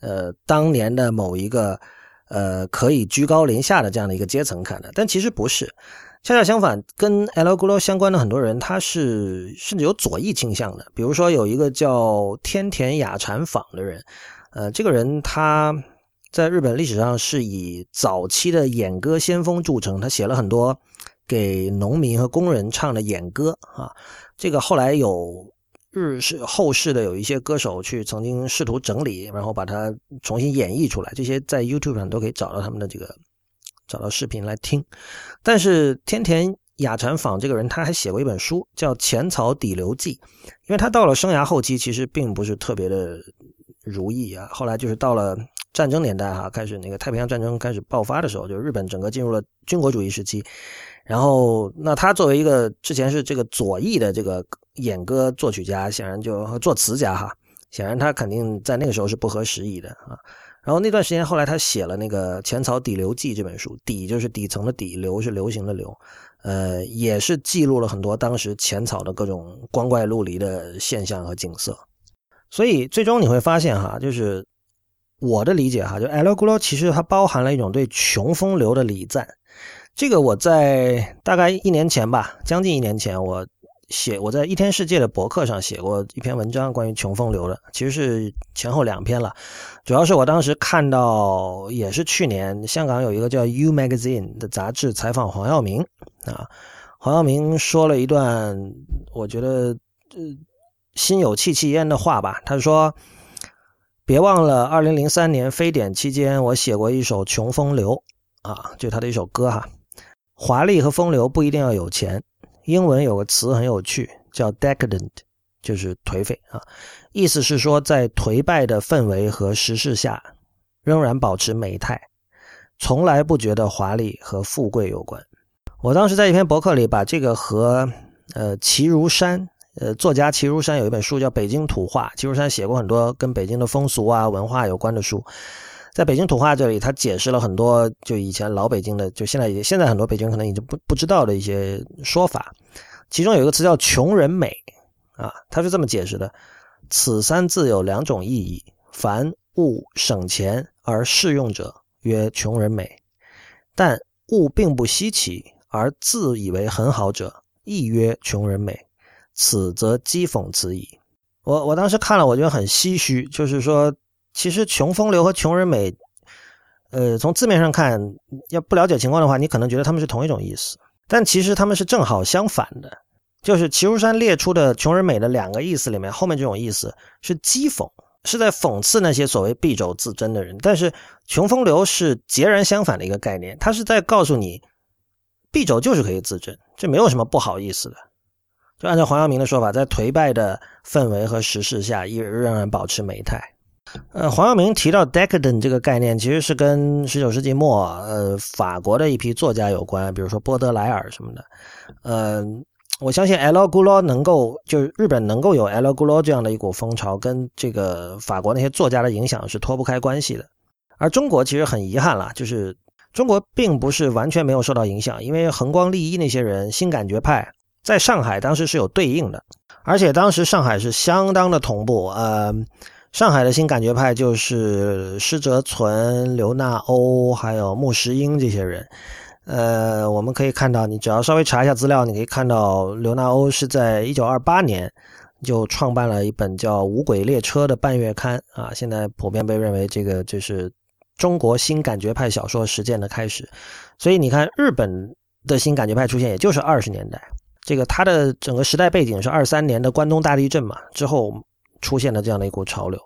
呃当年的某一个呃可以居高临下的这样的一个阶层看的？但其实不是。恰恰相反，跟 El Gulo 相关的很多人，他是甚至有左翼倾向的。比如说，有一个叫天田雅禅坊的人，呃，这个人他在日本历史上是以早期的演歌先锋著称，他写了很多给农民和工人唱的演歌啊。这个后来有日式后世的有一些歌手去曾经试图整理，然后把它重新演绎出来，这些在 YouTube 上都可以找到他们的这个。找到视频来听，但是天田雅禅坊这个人他还写过一本书叫《浅草底流记》，因为他到了生涯后期其实并不是特别的如意啊。后来就是到了战争年代哈，开始那个太平洋战争开始爆发的时候，就日本整个进入了军国主义时期。然后那他作为一个之前是这个左翼的这个演歌作曲家，显然就作词家哈，显然他肯定在那个时候是不合时宜的啊。然后那段时间，后来他写了那个《浅草底流记》这本书，底就是底层的底，流是流行的流，呃，也是记录了很多当时浅草的各种光怪陆离的现象和景色。所以最终你会发现，哈，就是我的理解，哈，就 El Gulo 其实它包含了一种对穷风流的礼赞。这个我在大概一年前吧，将近一年前，我。写我在一天世界的博客上写过一篇文章，关于穷风流的，其实是前后两篇了。主要是我当时看到，也是去年香港有一个叫《U Magazine》的杂志采访黄耀明啊。黄耀明说了一段我觉得呃心有戚戚焉的话吧，他说：“别忘了，二零零三年非典期间，我写过一首《穷风流》啊，就他的一首歌哈。华丽和风流不一定要有钱，英文有个词很有趣，叫 decadent，就是颓废啊，意思是说在颓败的氛围和时势下，仍然保持美态，从来不觉得华丽和富贵有关。”我当时在一篇博客里把这个和呃齐如山，呃作家齐如山有一本书叫《北京土话》，齐如山写过很多跟北京的风俗啊文化有关的书，在北京土话这里，他解释了很多就以前老北京的，就现在现在很多北京可能已经不不知道的一些说法，其中有一个词叫“穷人美”，啊，他是这么解释的：此三字有两种意义，凡物省钱而适用者曰穷人美，但物并不稀奇。而自以为很好者，亦曰穷人美，此则讥讽此矣。我我当时看了，我觉得很唏嘘，就是说，其实穷风流和穷人美，呃，从字面上看，要不了解情况的话，你可能觉得他们是同一种意思，但其实他们是正好相反的。就是齐如山列出的穷人美的两个意思里面，后面这种意思是讥讽，是在讽刺那些所谓敝帚自珍的人；但是穷风流是截然相反的一个概念，它是在告诉你。敝帚就是可以自珍，这没有什么不好意思的。就按照黄耀明的说法，在颓败的氛围和时势下，依然仍然保持美态。呃，黄耀明提到 decadent 这个概念，其实是跟十九世纪末呃法国的一批作家有关，比如说波德莱尔什么的。呃，我相信 L. g u l o 能够，就是日本能够有 L. g u l o 这样的一股风潮，跟这个法国那些作家的影响是脱不开关系的。而中国其实很遗憾了，就是。中国并不是完全没有受到影响，因为恒光利一那些人新感觉派在上海当时是有对应的，而且当时上海是相当的同步。呃，上海的新感觉派就是施哲存、刘纳欧还有穆石英这些人。呃，我们可以看到，你只要稍微查一下资料，你可以看到刘纳欧是在一九二八年就创办了一本叫《无轨列车》的半月刊啊，现在普遍被认为这个就是。中国新感觉派小说实践的开始，所以你看，日本的新感觉派出现，也就是二十年代。这个它的整个时代背景是二三年的关东大地震嘛，之后出现的这样的一股潮流。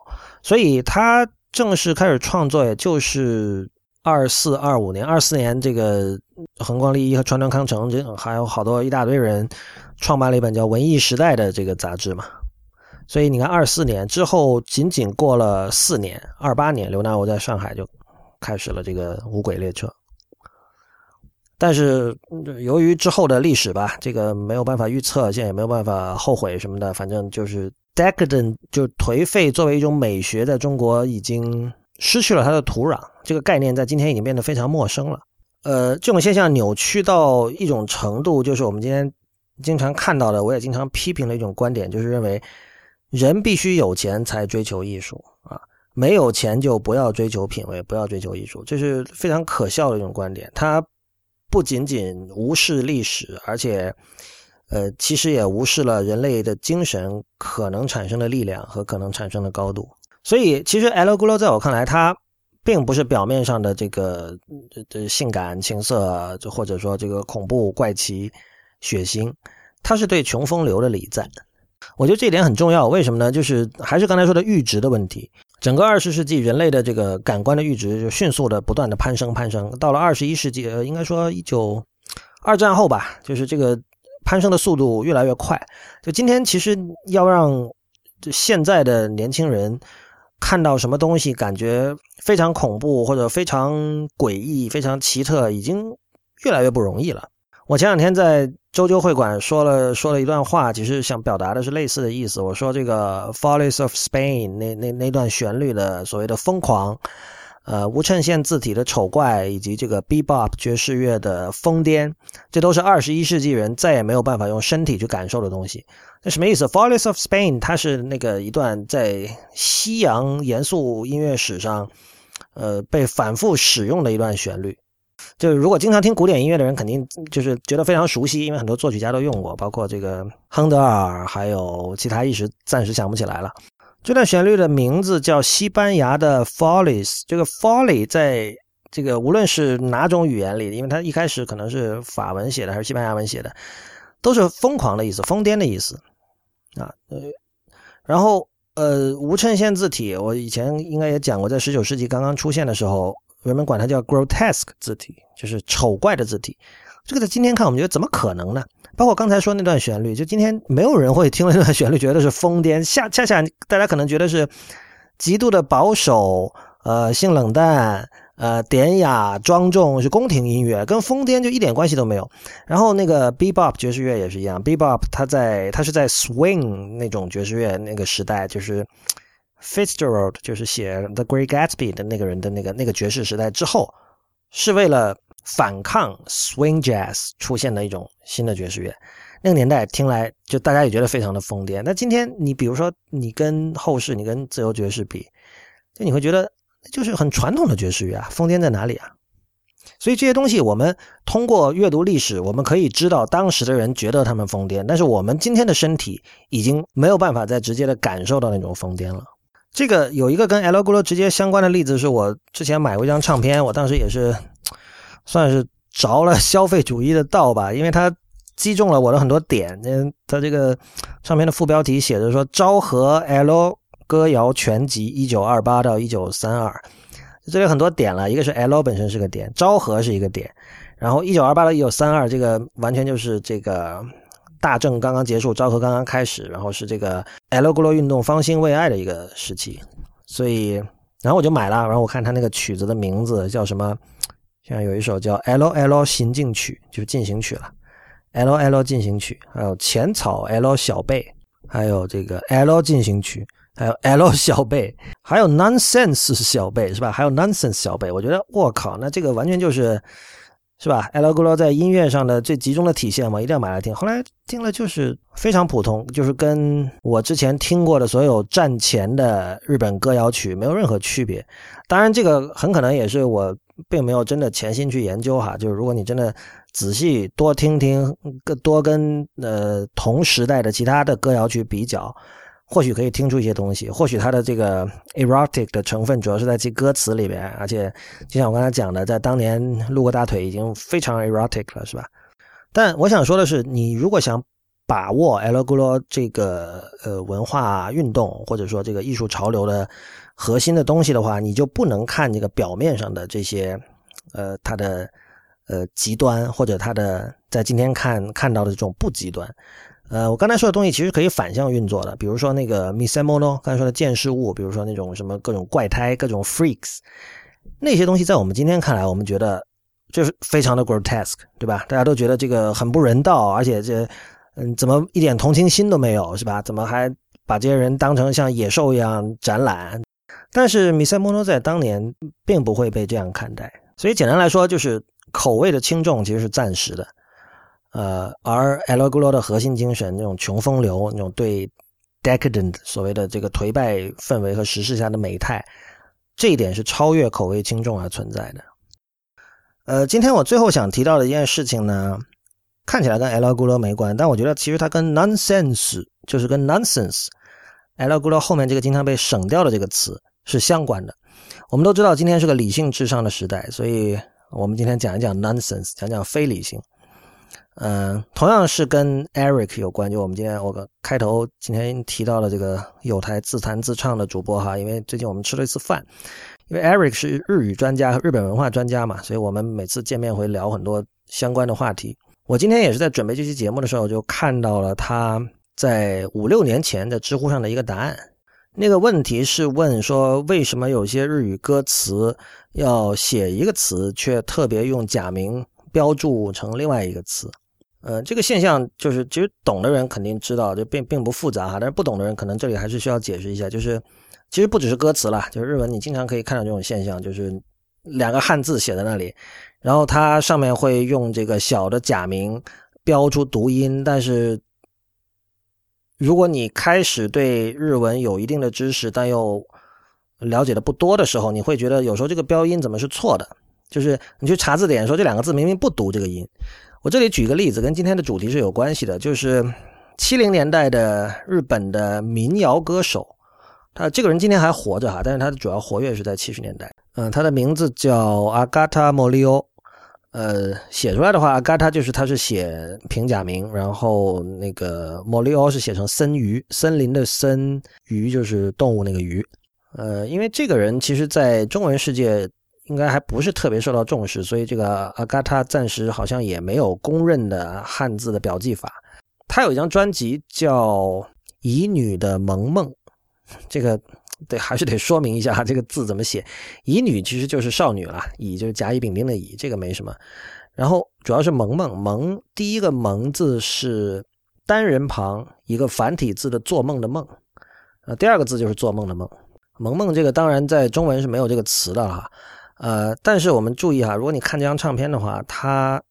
所以他正式开始创作，也就是二四二五年。二四年，这个横光利一和川端康成，这还有好多一大堆人创办了一本叫《文艺时代》的这个杂志嘛。所以你看，二四年之后，仅仅过了四年，二八年，刘南欧在上海就。开始了这个无轨列车，但是由于之后的历史吧，这个没有办法预测，现在也没有办法后悔什么的。反正就是 decadent 就颓废作为一种美学，在中国已经失去了它的土壤。这个概念在今天已经变得非常陌生了。呃，这种现象扭曲到一种程度，就是我们今天经常看到的，我也经常批评的一种观点，就是认为人必须有钱才追求艺术啊。没有钱就不要追求品味，不要追求艺术，这是非常可笑的一种观点。它不仅仅无视历史，而且，呃，其实也无视了人类的精神可能产生的力量和可能产生的高度。所以，其实 L. g u l o 在我看来，它并不是表面上的这个这性感情色，或者说这个恐怖怪奇血腥，它是对穷风流的礼赞。我觉得这一点很重要。为什么呢？就是还是刚才说的阈值的问题。整个二十世纪，人类的这个感官的阈值就迅速的不断的攀升攀升。到了二十一世纪，呃，应该说一九二战后吧，就是这个攀升的速度越来越快。就今天，其实要让现在的年轻人看到什么东西，感觉非常恐怖或者非常诡异、非常奇特，已经越来越不容易了。我前两天在周究会馆说了说了一段话，其实想表达的是类似的意思。我说这个《Follies of Spain》那那那段旋律的所谓的疯狂，呃，无衬线字体的丑怪，以及这个 Bebop 爵士乐的疯癫，这都是二十一世纪人再也没有办法用身体去感受的东西。那什么意思？《Follies of Spain》它是那个一段在西洋严肃音乐史上，呃，被反复使用的一段旋律。就是如果经常听古典音乐的人，肯定就是觉得非常熟悉，因为很多作曲家都用过，包括这个亨德尔，还有其他一时暂时想不起来了。这段旋律的名字叫西班牙的 Follies，这个 Folly 在这个无论是哪种语言里，因为它一开始可能是法文写的还是西班牙文写的，都是疯狂的意思，疯癫的意思啊。呃，然后呃，无衬线字体，我以前应该也讲过，在十九世纪刚刚出现的时候，人们管它叫 grotesque 字体，就是丑怪的字体。这个在今天看，我们觉得怎么可能呢？包括刚才说那段旋律，就今天没有人会听了那段旋律觉得是疯癫，恰恰恰大家可能觉得是极度的保守，呃，性冷淡。呃，典雅庄重是宫廷音乐，跟疯癫就一点关系都没有。然后那个 bebop 爵士乐也是一样，bebop 它在它是在 swing 那种爵士乐那个时代，就是 Fitzgerald 就是写 The Great Gatsby 的那个人的那个那个爵士时代之后，是为了反抗 swing jazz 出现的一种新的爵士乐。那个年代听来就大家也觉得非常的疯癫。那今天你比如说你跟后世，你跟自由爵士比，就你会觉得。就是很传统的爵士乐啊，疯癫在哪里啊？所以这些东西，我们通过阅读历史，我们可以知道当时的人觉得他们疯癫，但是我们今天的身体已经没有办法再直接的感受到那种疯癫了。这个有一个跟 L 咕噜直接相关的例子，是我之前买过一张唱片，我当时也是算是着了消费主义的道吧，因为它击中了我的很多点。嗯，它这个唱片的副标题写着说：“昭和 L。”歌谣全集一九二八到一九三二，这里很多点了，一个是 L 本身是个点，昭和是一个点，然后一九二八到一九三二，这个完全就是这个大正刚刚结束，昭和刚刚开始，然后是这个 L 咕噜运动方兴未艾的一个时期，所以然后我就买了，然后我看他那个曲子的名字叫什么，像有一首叫 L L 行进曲，就是进行曲了，L L 进行曲，还有浅草 L 小贝，还有这个 L 进行曲。还有 L 小贝，还有 Nonsense 小贝，是吧？还有 Nonsense 小贝，我觉得，我靠，那这个完全就是，是吧？L 咕噜在音乐上的最集中的体现嘛，一定要买来听。后来听了就是非常普通，就是跟我之前听过的所有战前的日本歌谣曲没有任何区别。当然，这个很可能也是我并没有真的潜心去研究哈。就是如果你真的仔细多听听，多跟呃同时代的其他的歌谣曲比较。或许可以听出一些东西，或许它的这个 erotic 的成分主要是在这歌词里边，而且就像我刚才讲的，在当年露过大腿已经非常 erotic 了，是吧？但我想说的是，你如果想把握 El g u l o 这个呃文化运动或者说这个艺术潮流的核心的东西的话，你就不能看这个表面上的这些呃它的呃极端，或者它的在今天看看到的这种不极端。呃，我刚才说的东西其实可以反向运作的，比如说那个 Misamono 刚才说的见识物，比如说那种什么各种怪胎、各种 freaks，那些东西在我们今天看来，我们觉得就是非常的 grotesque，对吧？大家都觉得这个很不人道，而且这嗯，怎么一点同情心都没有，是吧？怎么还把这些人当成像野兽一样展览？但是 Misamono 在当年并不会被这样看待，所以简单来说，就是口味的轻重其实是暂时的。呃，而 L. g u l o 的核心精神，那种穷风流，那种对 decadent 所谓的这个颓败氛围和时势下的美态，这一点是超越口味轻重而存在的。呃，今天我最后想提到的一件事情呢，看起来跟 L. g u l o 没关，但我觉得其实它跟 nonsense 就是跟 nonsense，L. g u l 后面这个经常被省掉的这个词是相关的。我们都知道今天是个理性至上的时代，所以我们今天讲一讲 nonsense，讲讲非理性。嗯，同样是跟 Eric 有关，就我们今天我开头今天提到了这个有台自弹自唱的主播哈，因为最近我们吃了一次饭，因为 Eric 是日语专家和、日本文化专家嘛，所以我们每次见面会聊很多相关的话题。我今天也是在准备这期节目的时候，就看到了他在五六年前的知乎上的一个答案，那个问题是问说为什么有些日语歌词要写一个词，却特别用假名标注成另外一个词。呃，这个现象就是，其实懂的人肯定知道，就并并不复杂哈。但是不懂的人，可能这里还是需要解释一下。就是，其实不只是歌词了，就是日文，你经常可以看到这种现象，就是两个汉字写在那里，然后它上面会用这个小的假名标出读音。但是，如果你开始对日文有一定的知识，但又了解的不多的时候，你会觉得有时候这个标音怎么是错的？就是你去查字典说这两个字明明不读这个音。我这里举个例子，跟今天的主题是有关系的，就是七零年代的日本的民谣歌手他这个人今天还活着哈，但是他的主要活跃是在七十年代。嗯，他的名字叫阿嘎塔莫利欧。呃，写出来的话，阿嘎塔就是他是写平假名，然后那个莫利欧是写成森鱼，森林的森鱼就是动物那个鱼。呃，因为这个人其实在中文世界应该还不是特别受到重视，所以这个阿嘎塔暂时好像也没有公认的汉字的表记法。他有一张专辑叫《乙女的萌梦》，这个对还是得说明一下这个字怎么写。乙女其实就是少女了，乙就是甲乙丙丁的乙，这个没什么。然后主要是萌梦，萌第一个萌字是单人旁一个繁体字的做梦的梦，呃，第二个字就是做梦的梦。萌梦这个当然在中文是没有这个词的哈，呃，但是我们注意哈，如果你看这张唱片的话，它。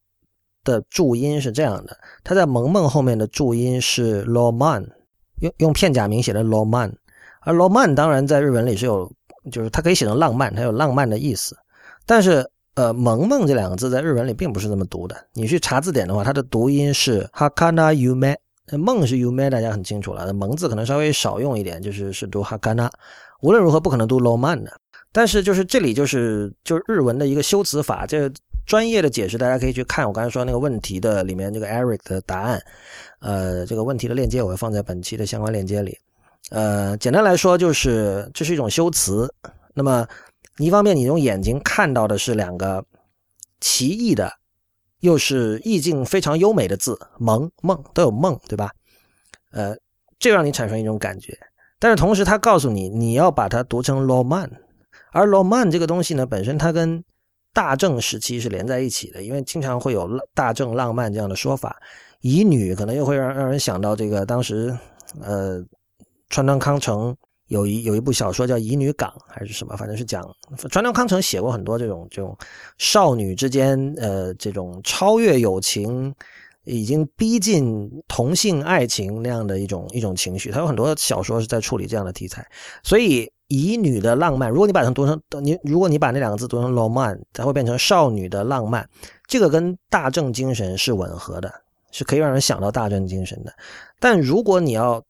的注音是这样的，它在“萌萌”后面的注音是 “loman”，用用片假名写的 “loman”，而 “loman” 当然在日文里是有，就是它可以写成浪漫，它有浪漫的意思。但是，呃，“萌萌”这两个字在日文里并不是这么读的。你去查字典的话，它的读音是 “hakana yume”，梦是 yume，大家很清楚了。“萌”字可能稍微少用一点，就是是读 “hakana”。无论如何，不可能读 “loman” 的。但是，就是这里就是就是日文的一个修辞法，这。专业的解释，大家可以去看我刚才说那个问题的里面这个 Eric 的答案，呃，这个问题的链接我会放在本期的相关链接里。呃，简单来说就是这是一种修辞。那么一方面你用眼睛看到的是两个奇异的，又是意境非常优美的字，萌梦都有梦，对吧？呃，这让你产生一种感觉。但是同时他告诉你，你要把它读成 roman，而罗曼这个东西呢，本身它跟大正时期是连在一起的，因为经常会有大正浪漫这样的说法。乙女可能又会让让人想到这个当时，呃，川端康成有一有一部小说叫《乙女港》还是什么，反正是讲川端康成写过很多这种这种少女之间，呃，这种超越友情，已经逼近同性爱情那样的一种一种情绪。他有很多小说是在处理这样的题材，所以。乙女的浪漫，如果你把它读成你，如果你把那两个字读成 roman，它会变成少女的浪漫。这个跟大正精神是吻合的，是可以让人想到大正精神的。但如果你要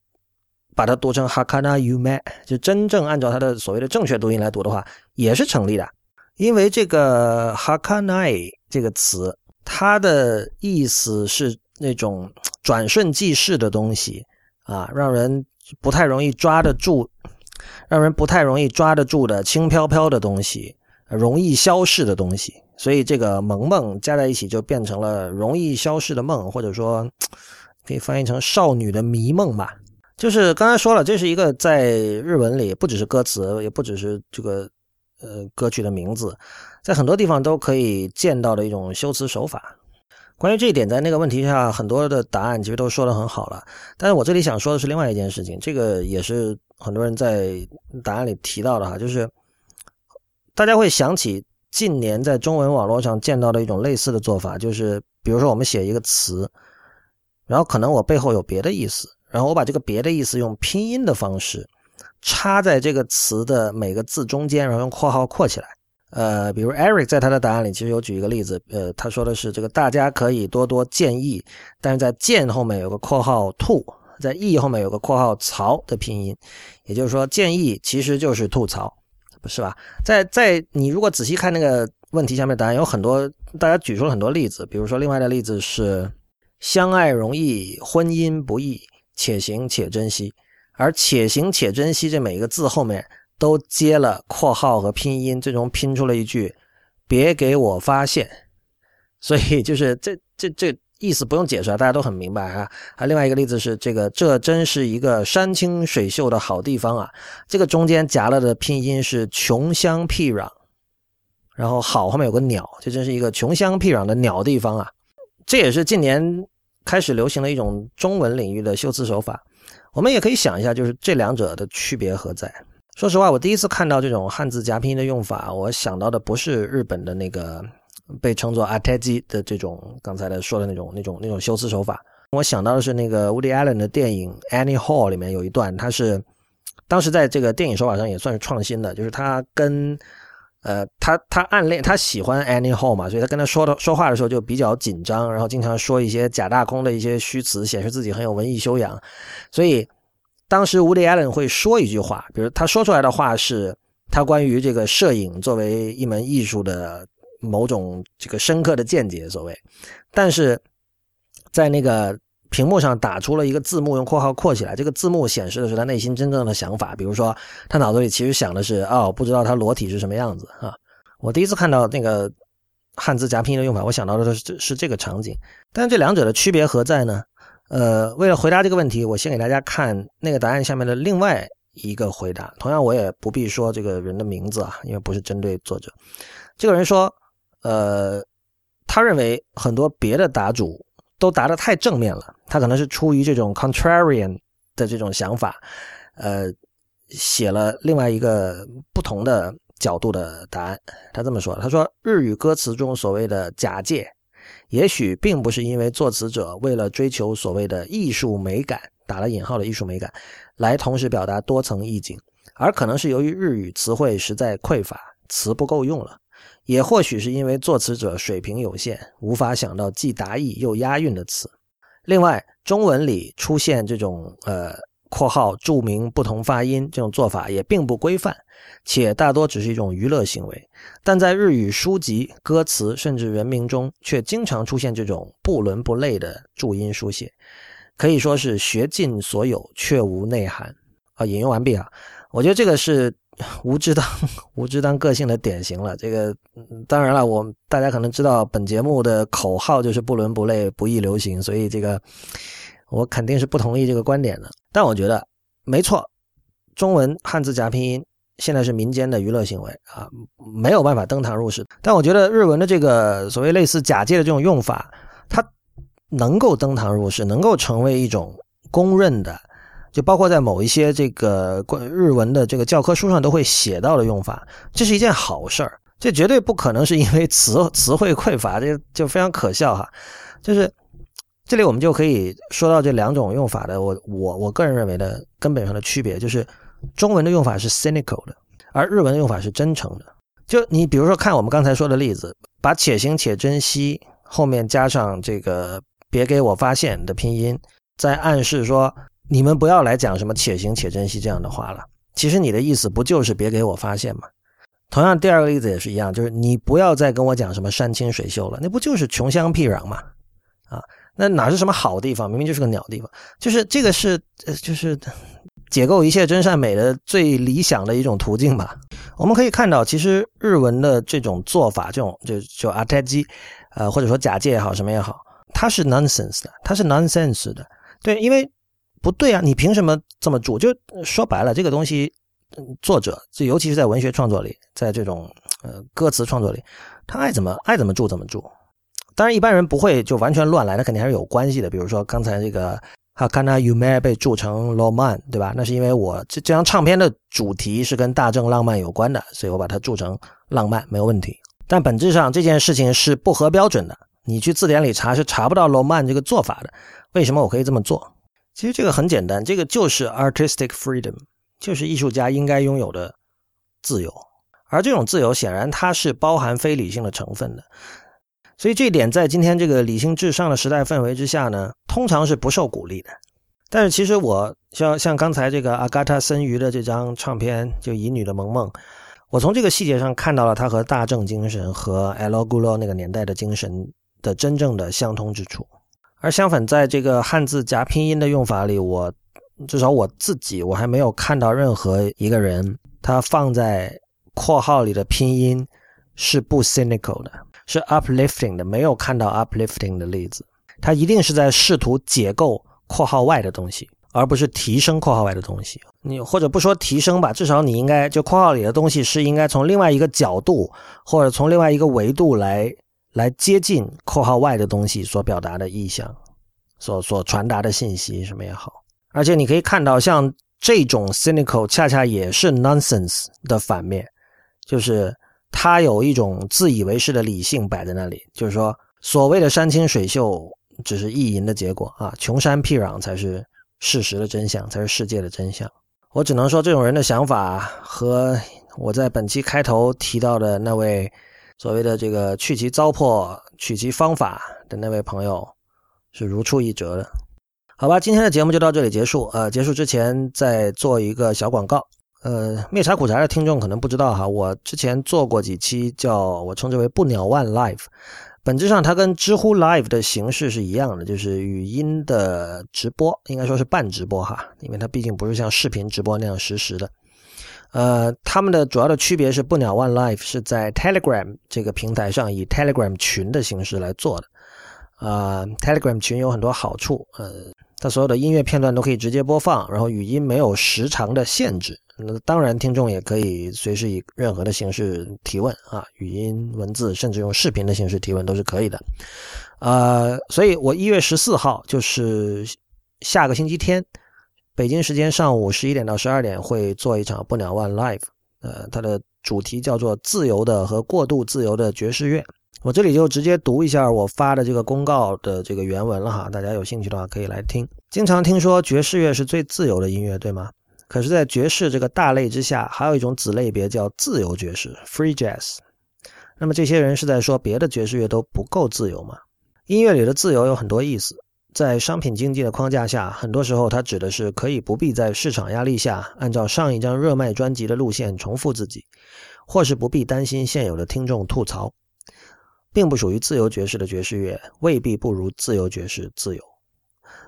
把它读成 hakana yume，就真正按照它的所谓的正确读音来读的话，也是成立的。因为这个 hakana 这个词，它的意思是那种转瞬即逝的东西啊，让人不太容易抓得住。让人不太容易抓得住的轻飘飘的东西，容易消逝的东西，所以这个“萌萌”加在一起就变成了容易消逝的梦，或者说可以翻译成少女的迷梦吧。就是刚才说了，这是一个在日文里不只是歌词，也不只是这个呃歌曲的名字，在很多地方都可以见到的一种修辞手法。关于这一点，在那个问题下，很多的答案其实都说的很好了。但是我这里想说的是另外一件事情，这个也是。很多人在答案里提到的哈，就是大家会想起近年在中文网络上见到的一种类似的做法，就是比如说我们写一个词，然后可能我背后有别的意思，然后我把这个别的意思用拼音的方式插在这个词的每个字中间，然后用括号括起来。呃，比如 Eric 在他的答案里其实有举一个例子，呃，他说的是这个大家可以多多建议，但是在建后面有个括号 to。在 e 后面有个括号槽的拼音，也就是说建议其实就是吐槽，不是吧？在在你如果仔细看那个问题下面答案，有很多大家举出了很多例子，比如说另外的例子是相爱容易，婚姻不易，且行且珍惜。而且行且珍惜这每一个字后面都接了括号和拼音，最终拼出了一句别给我发现。所以就是这这 这。意思不用解释啊，大家都很明白啊。还另外一个例子是这个，这真是一个山清水秀的好地方啊。这个中间夹了的拼音是穷乡僻壤，然后好后面有个鸟，这真是一个穷乡僻壤的鸟地方啊。这也是近年开始流行的一种中文领域的修辞手法。我们也可以想一下，就是这两者的区别何在？说实话，我第一次看到这种汉字夹拼音的用法，我想到的不是日本的那个。被称作 a t e i 的这种刚才的说的那种那种那种修辞手法，我想到的是那个 Woody Allen 的电影 Annie Hall 里面有一段，他是当时在这个电影手法上也算是创新的，就是他跟呃他他暗恋他喜欢 Annie Hall 嘛，所以他跟他说的说话的时候就比较紧张，然后经常说一些假大空的一些虚词，显示自己很有文艺修养，所以当时 Woody Allen 会说一句话，比如他说出来的话是他关于这个摄影作为一门艺术的某种这个深刻的见解，所谓，但是在那个。屏幕上打出了一个字幕，用括号括起来。这个字幕显示的是他内心真正的想法，比如说他脑子里其实想的是哦，不知道他裸体是什么样子啊。我第一次看到那个汉字夹拼音的用法，我想到的是是这个场景。但这两者的区别何在呢？呃，为了回答这个问题，我先给大家看那个答案下面的另外一个回答。同样，我也不必说这个人的名字啊，因为不是针对作者。这个人说，呃，他认为很多别的答主。都答得太正面了，他可能是出于这种 contrarian 的这种想法，呃，写了另外一个不同的角度的答案。他这么说：“他说日语歌词中所谓的假借，也许并不是因为作词者为了追求所谓的艺术美感（打了引号的艺术美感）来同时表达多层意境，而可能是由于日语词汇实在匮乏，词不够用了。”也或许是因为作词者水平有限，无法想到既达意又押韵的词。另外，中文里出现这种呃（括号注明不同发音）这种做法也并不规范，且大多只是一种娱乐行为。但在日语书籍、歌词甚至人名中，却经常出现这种不伦不类的注音书写，可以说是学尽所有却无内涵。啊，引用完毕啊！我觉得这个是。无知当无知当个性的典型了。这个当然了，我大家可能知道本节目的口号就是不伦不类、不易流行，所以这个我肯定是不同意这个观点的。但我觉得没错，中文汉字加拼音现在是民间的娱乐行为啊，没有办法登堂入室。但我觉得日文的这个所谓类似假借的这种用法，它能够登堂入室，能够成为一种公认的。就包括在某一些这个关日文的这个教科书上都会写到的用法，这是一件好事儿。这绝对不可能是因为词词汇匮乏，这就非常可笑哈。就是这里我们就可以说到这两种用法的，我我我个人认为的根本上的区别，就是中文的用法是 cynical 的，而日文的用法是真诚的。就你比如说看我们刚才说的例子，把且行且珍惜后面加上这个别给我发现的拼音，在暗示说。你们不要来讲什么且行且珍惜这样的话了。其实你的意思不就是别给我发现吗？同样，第二个例子也是一样，就是你不要再跟我讲什么山清水秀了，那不就是穷乡僻壤吗？啊，那哪是什么好地方？明明就是个鸟地方。就是这个是，就是解构一切真善美的最理想的一种途径吧。我们可以看到，其实日文的这种做法，这种就就阿泰基，呃，或者说假借也好，什么也好，它是 nonsense 的，它是 nonsense 的。对，因为。不对啊！你凭什么这么注？就说白了，这个东西，作者，就尤其是在文学创作里，在这种呃歌词创作里，他爱怎么爱怎么住怎么住。当然，一般人不会就完全乱来，那肯定还是有关系的。比如说刚才这个哈卡纳 You May 被注成浪漫，对吧？那是因为我这这张唱片的主题是跟大正浪漫有关的，所以我把它注成浪漫没有问题。但本质上这件事情是不合标准的，你去字典里查是查不到浪漫这个做法的。为什么我可以这么做？其实这个很简单，这个就是 artistic freedom，就是艺术家应该拥有的自由。而这种自由显然它是包含非理性的成分的，所以这一点在今天这个理性至上的时代氛围之下呢，通常是不受鼓励的。但是其实我像像刚才这个阿嘎塔森鱼的这张唱片，就《乙女的萌萌》，我从这个细节上看到了他和大正精神和 El Gulo 那个年代的精神的真正的相通之处。而相反，在这个汉字夹拼音的用法里，我至少我自己我还没有看到任何一个人他放在括号里的拼音是不 cynical 的，是 uplifting 的，没有看到 uplifting 的例子。它一定是在试图解构括号外的东西，而不是提升括号外的东西。你或者不说提升吧，至少你应该就括号里的东西是应该从另外一个角度或者从另外一个维度来。来接近括号外的东西所表达的意向，所所传达的信息什么也好，而且你可以看到，像这种 cynical 恰恰也是 nonsense 的反面，就是他有一种自以为是的理性摆在那里，就是说所谓的山清水秀只是意淫的结果啊，穷山僻壤才是事实的真相，才是世界的真相。我只能说，这种人的想法和我在本期开头提到的那位。所谓的这个去其糟粕，取其方法的那位朋友是如出一辙的。好吧，今天的节目就到这里结束。呃，结束之前再做一个小广告。呃，灭茶苦茶的听众可能不知道哈，我之前做过几期叫我称之为不鸟万 Live，本质上它跟知乎 Live 的形式是一样的，就是语音的直播，应该说是半直播哈，因为它毕竟不是像视频直播那样实时的。呃，他们的主要的区别是不鸟 One Live 是在 Telegram 这个平台上以 Telegram 群的形式来做的。啊，Telegram 群有很多好处，呃，它所有的音乐片段都可以直接播放，然后语音没有时长的限制。那当然，听众也可以随时以任何的形式提问啊，语音、文字，甚至用视频的形式提问都是可以的。呃，所以我一月十四号就是下个星期天，北京时间上午十一点到十二点会做一场不鸟万 Live，呃，它的主题叫做自由的和过度自由的爵士乐。我这里就直接读一下我发的这个公告的这个原文了哈，大家有兴趣的话可以来听。经常听说爵士乐是最自由的音乐，对吗？可是，在爵士这个大类之下，还有一种子类别叫自由爵士 （free jazz）。那么，这些人是在说别的爵士乐都不够自由吗？音乐里的自由有很多意思，在商品经济的框架下，很多时候它指的是可以不必在市场压力下按照上一张热卖专辑的路线重复自己，或是不必担心现有的听众吐槽。并不属于自由爵士的爵士乐，未必不如自由爵士自由。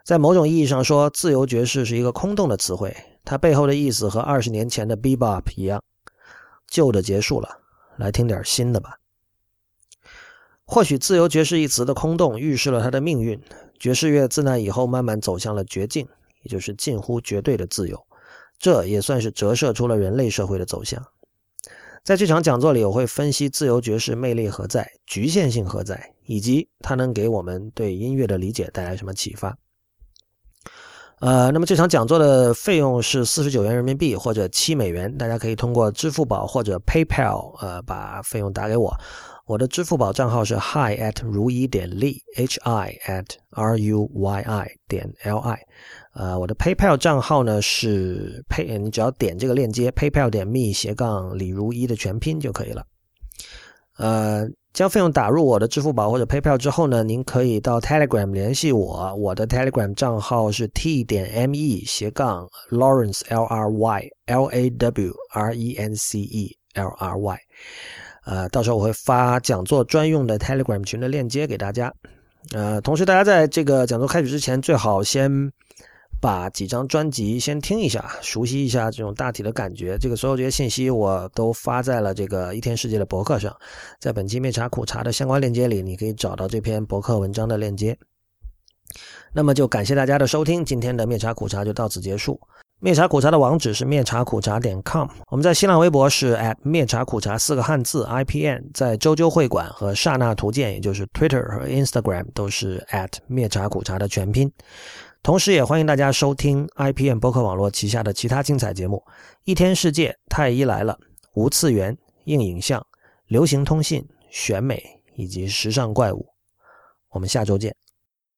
在某种意义上说，自由爵士是一个空洞的词汇。它背后的意思和二十年前的 bebop 一样，旧的结束了，来听点新的吧。或许“自由爵士”一词的空洞预示了它的命运。爵士乐自那以后慢慢走向了绝境，也就是近乎绝对的自由。这也算是折射出了人类社会的走向。在这场讲座里，我会分析自由爵士魅力何在、局限性何在，以及它能给我们对音乐的理解带来什么启发。呃，那么这场讲座的费用是四十九元人民币或者七美元，大家可以通过支付宝或者 PayPal 呃把费用打给我。我的支付宝账号是 hi at 如一点 li，h i at r u y i 点 l i。呃，我的 PayPal 账号呢是 pay，你只要点这个链接 PayPal 点 me 斜杠李如一的全拼就可以了。呃。将费用打入我的支付宝或者 PayPal 之后呢，您可以到 Telegram 联系我。我的 Telegram 账号是 t 点 me 斜杠 Lawrence L R Y L A W R E N C E L R Y。呃，到时候我会发讲座专用的 Telegram 群的链接给大家。呃，同时大家在这个讲座开始之前，最好先。把几张专辑先听一下，熟悉一下这种大体的感觉。这个所有这些信息我都发在了这个一天世界的博客上，在本期灭茶苦茶的相关链接里，你可以找到这篇博客文章的链接。那么就感谢大家的收听，今天的灭茶苦茶就到此结束。灭茶苦茶的网址是灭茶苦茶点 com，我们在新浪微博是 at 灭茶苦茶四个汉字 IPN，在周周会馆和刹那图鉴，也就是 Twitter 和 Instagram 都是 at 灭茶苦茶的全拼。同时，也欢迎大家收听 IPM 播客网络旗下的其他精彩节目，《一天世界》、《太医来了》、《无次元》、《硬影像》、《流行通信》、《选美》以及《时尚怪物》。我们下周见。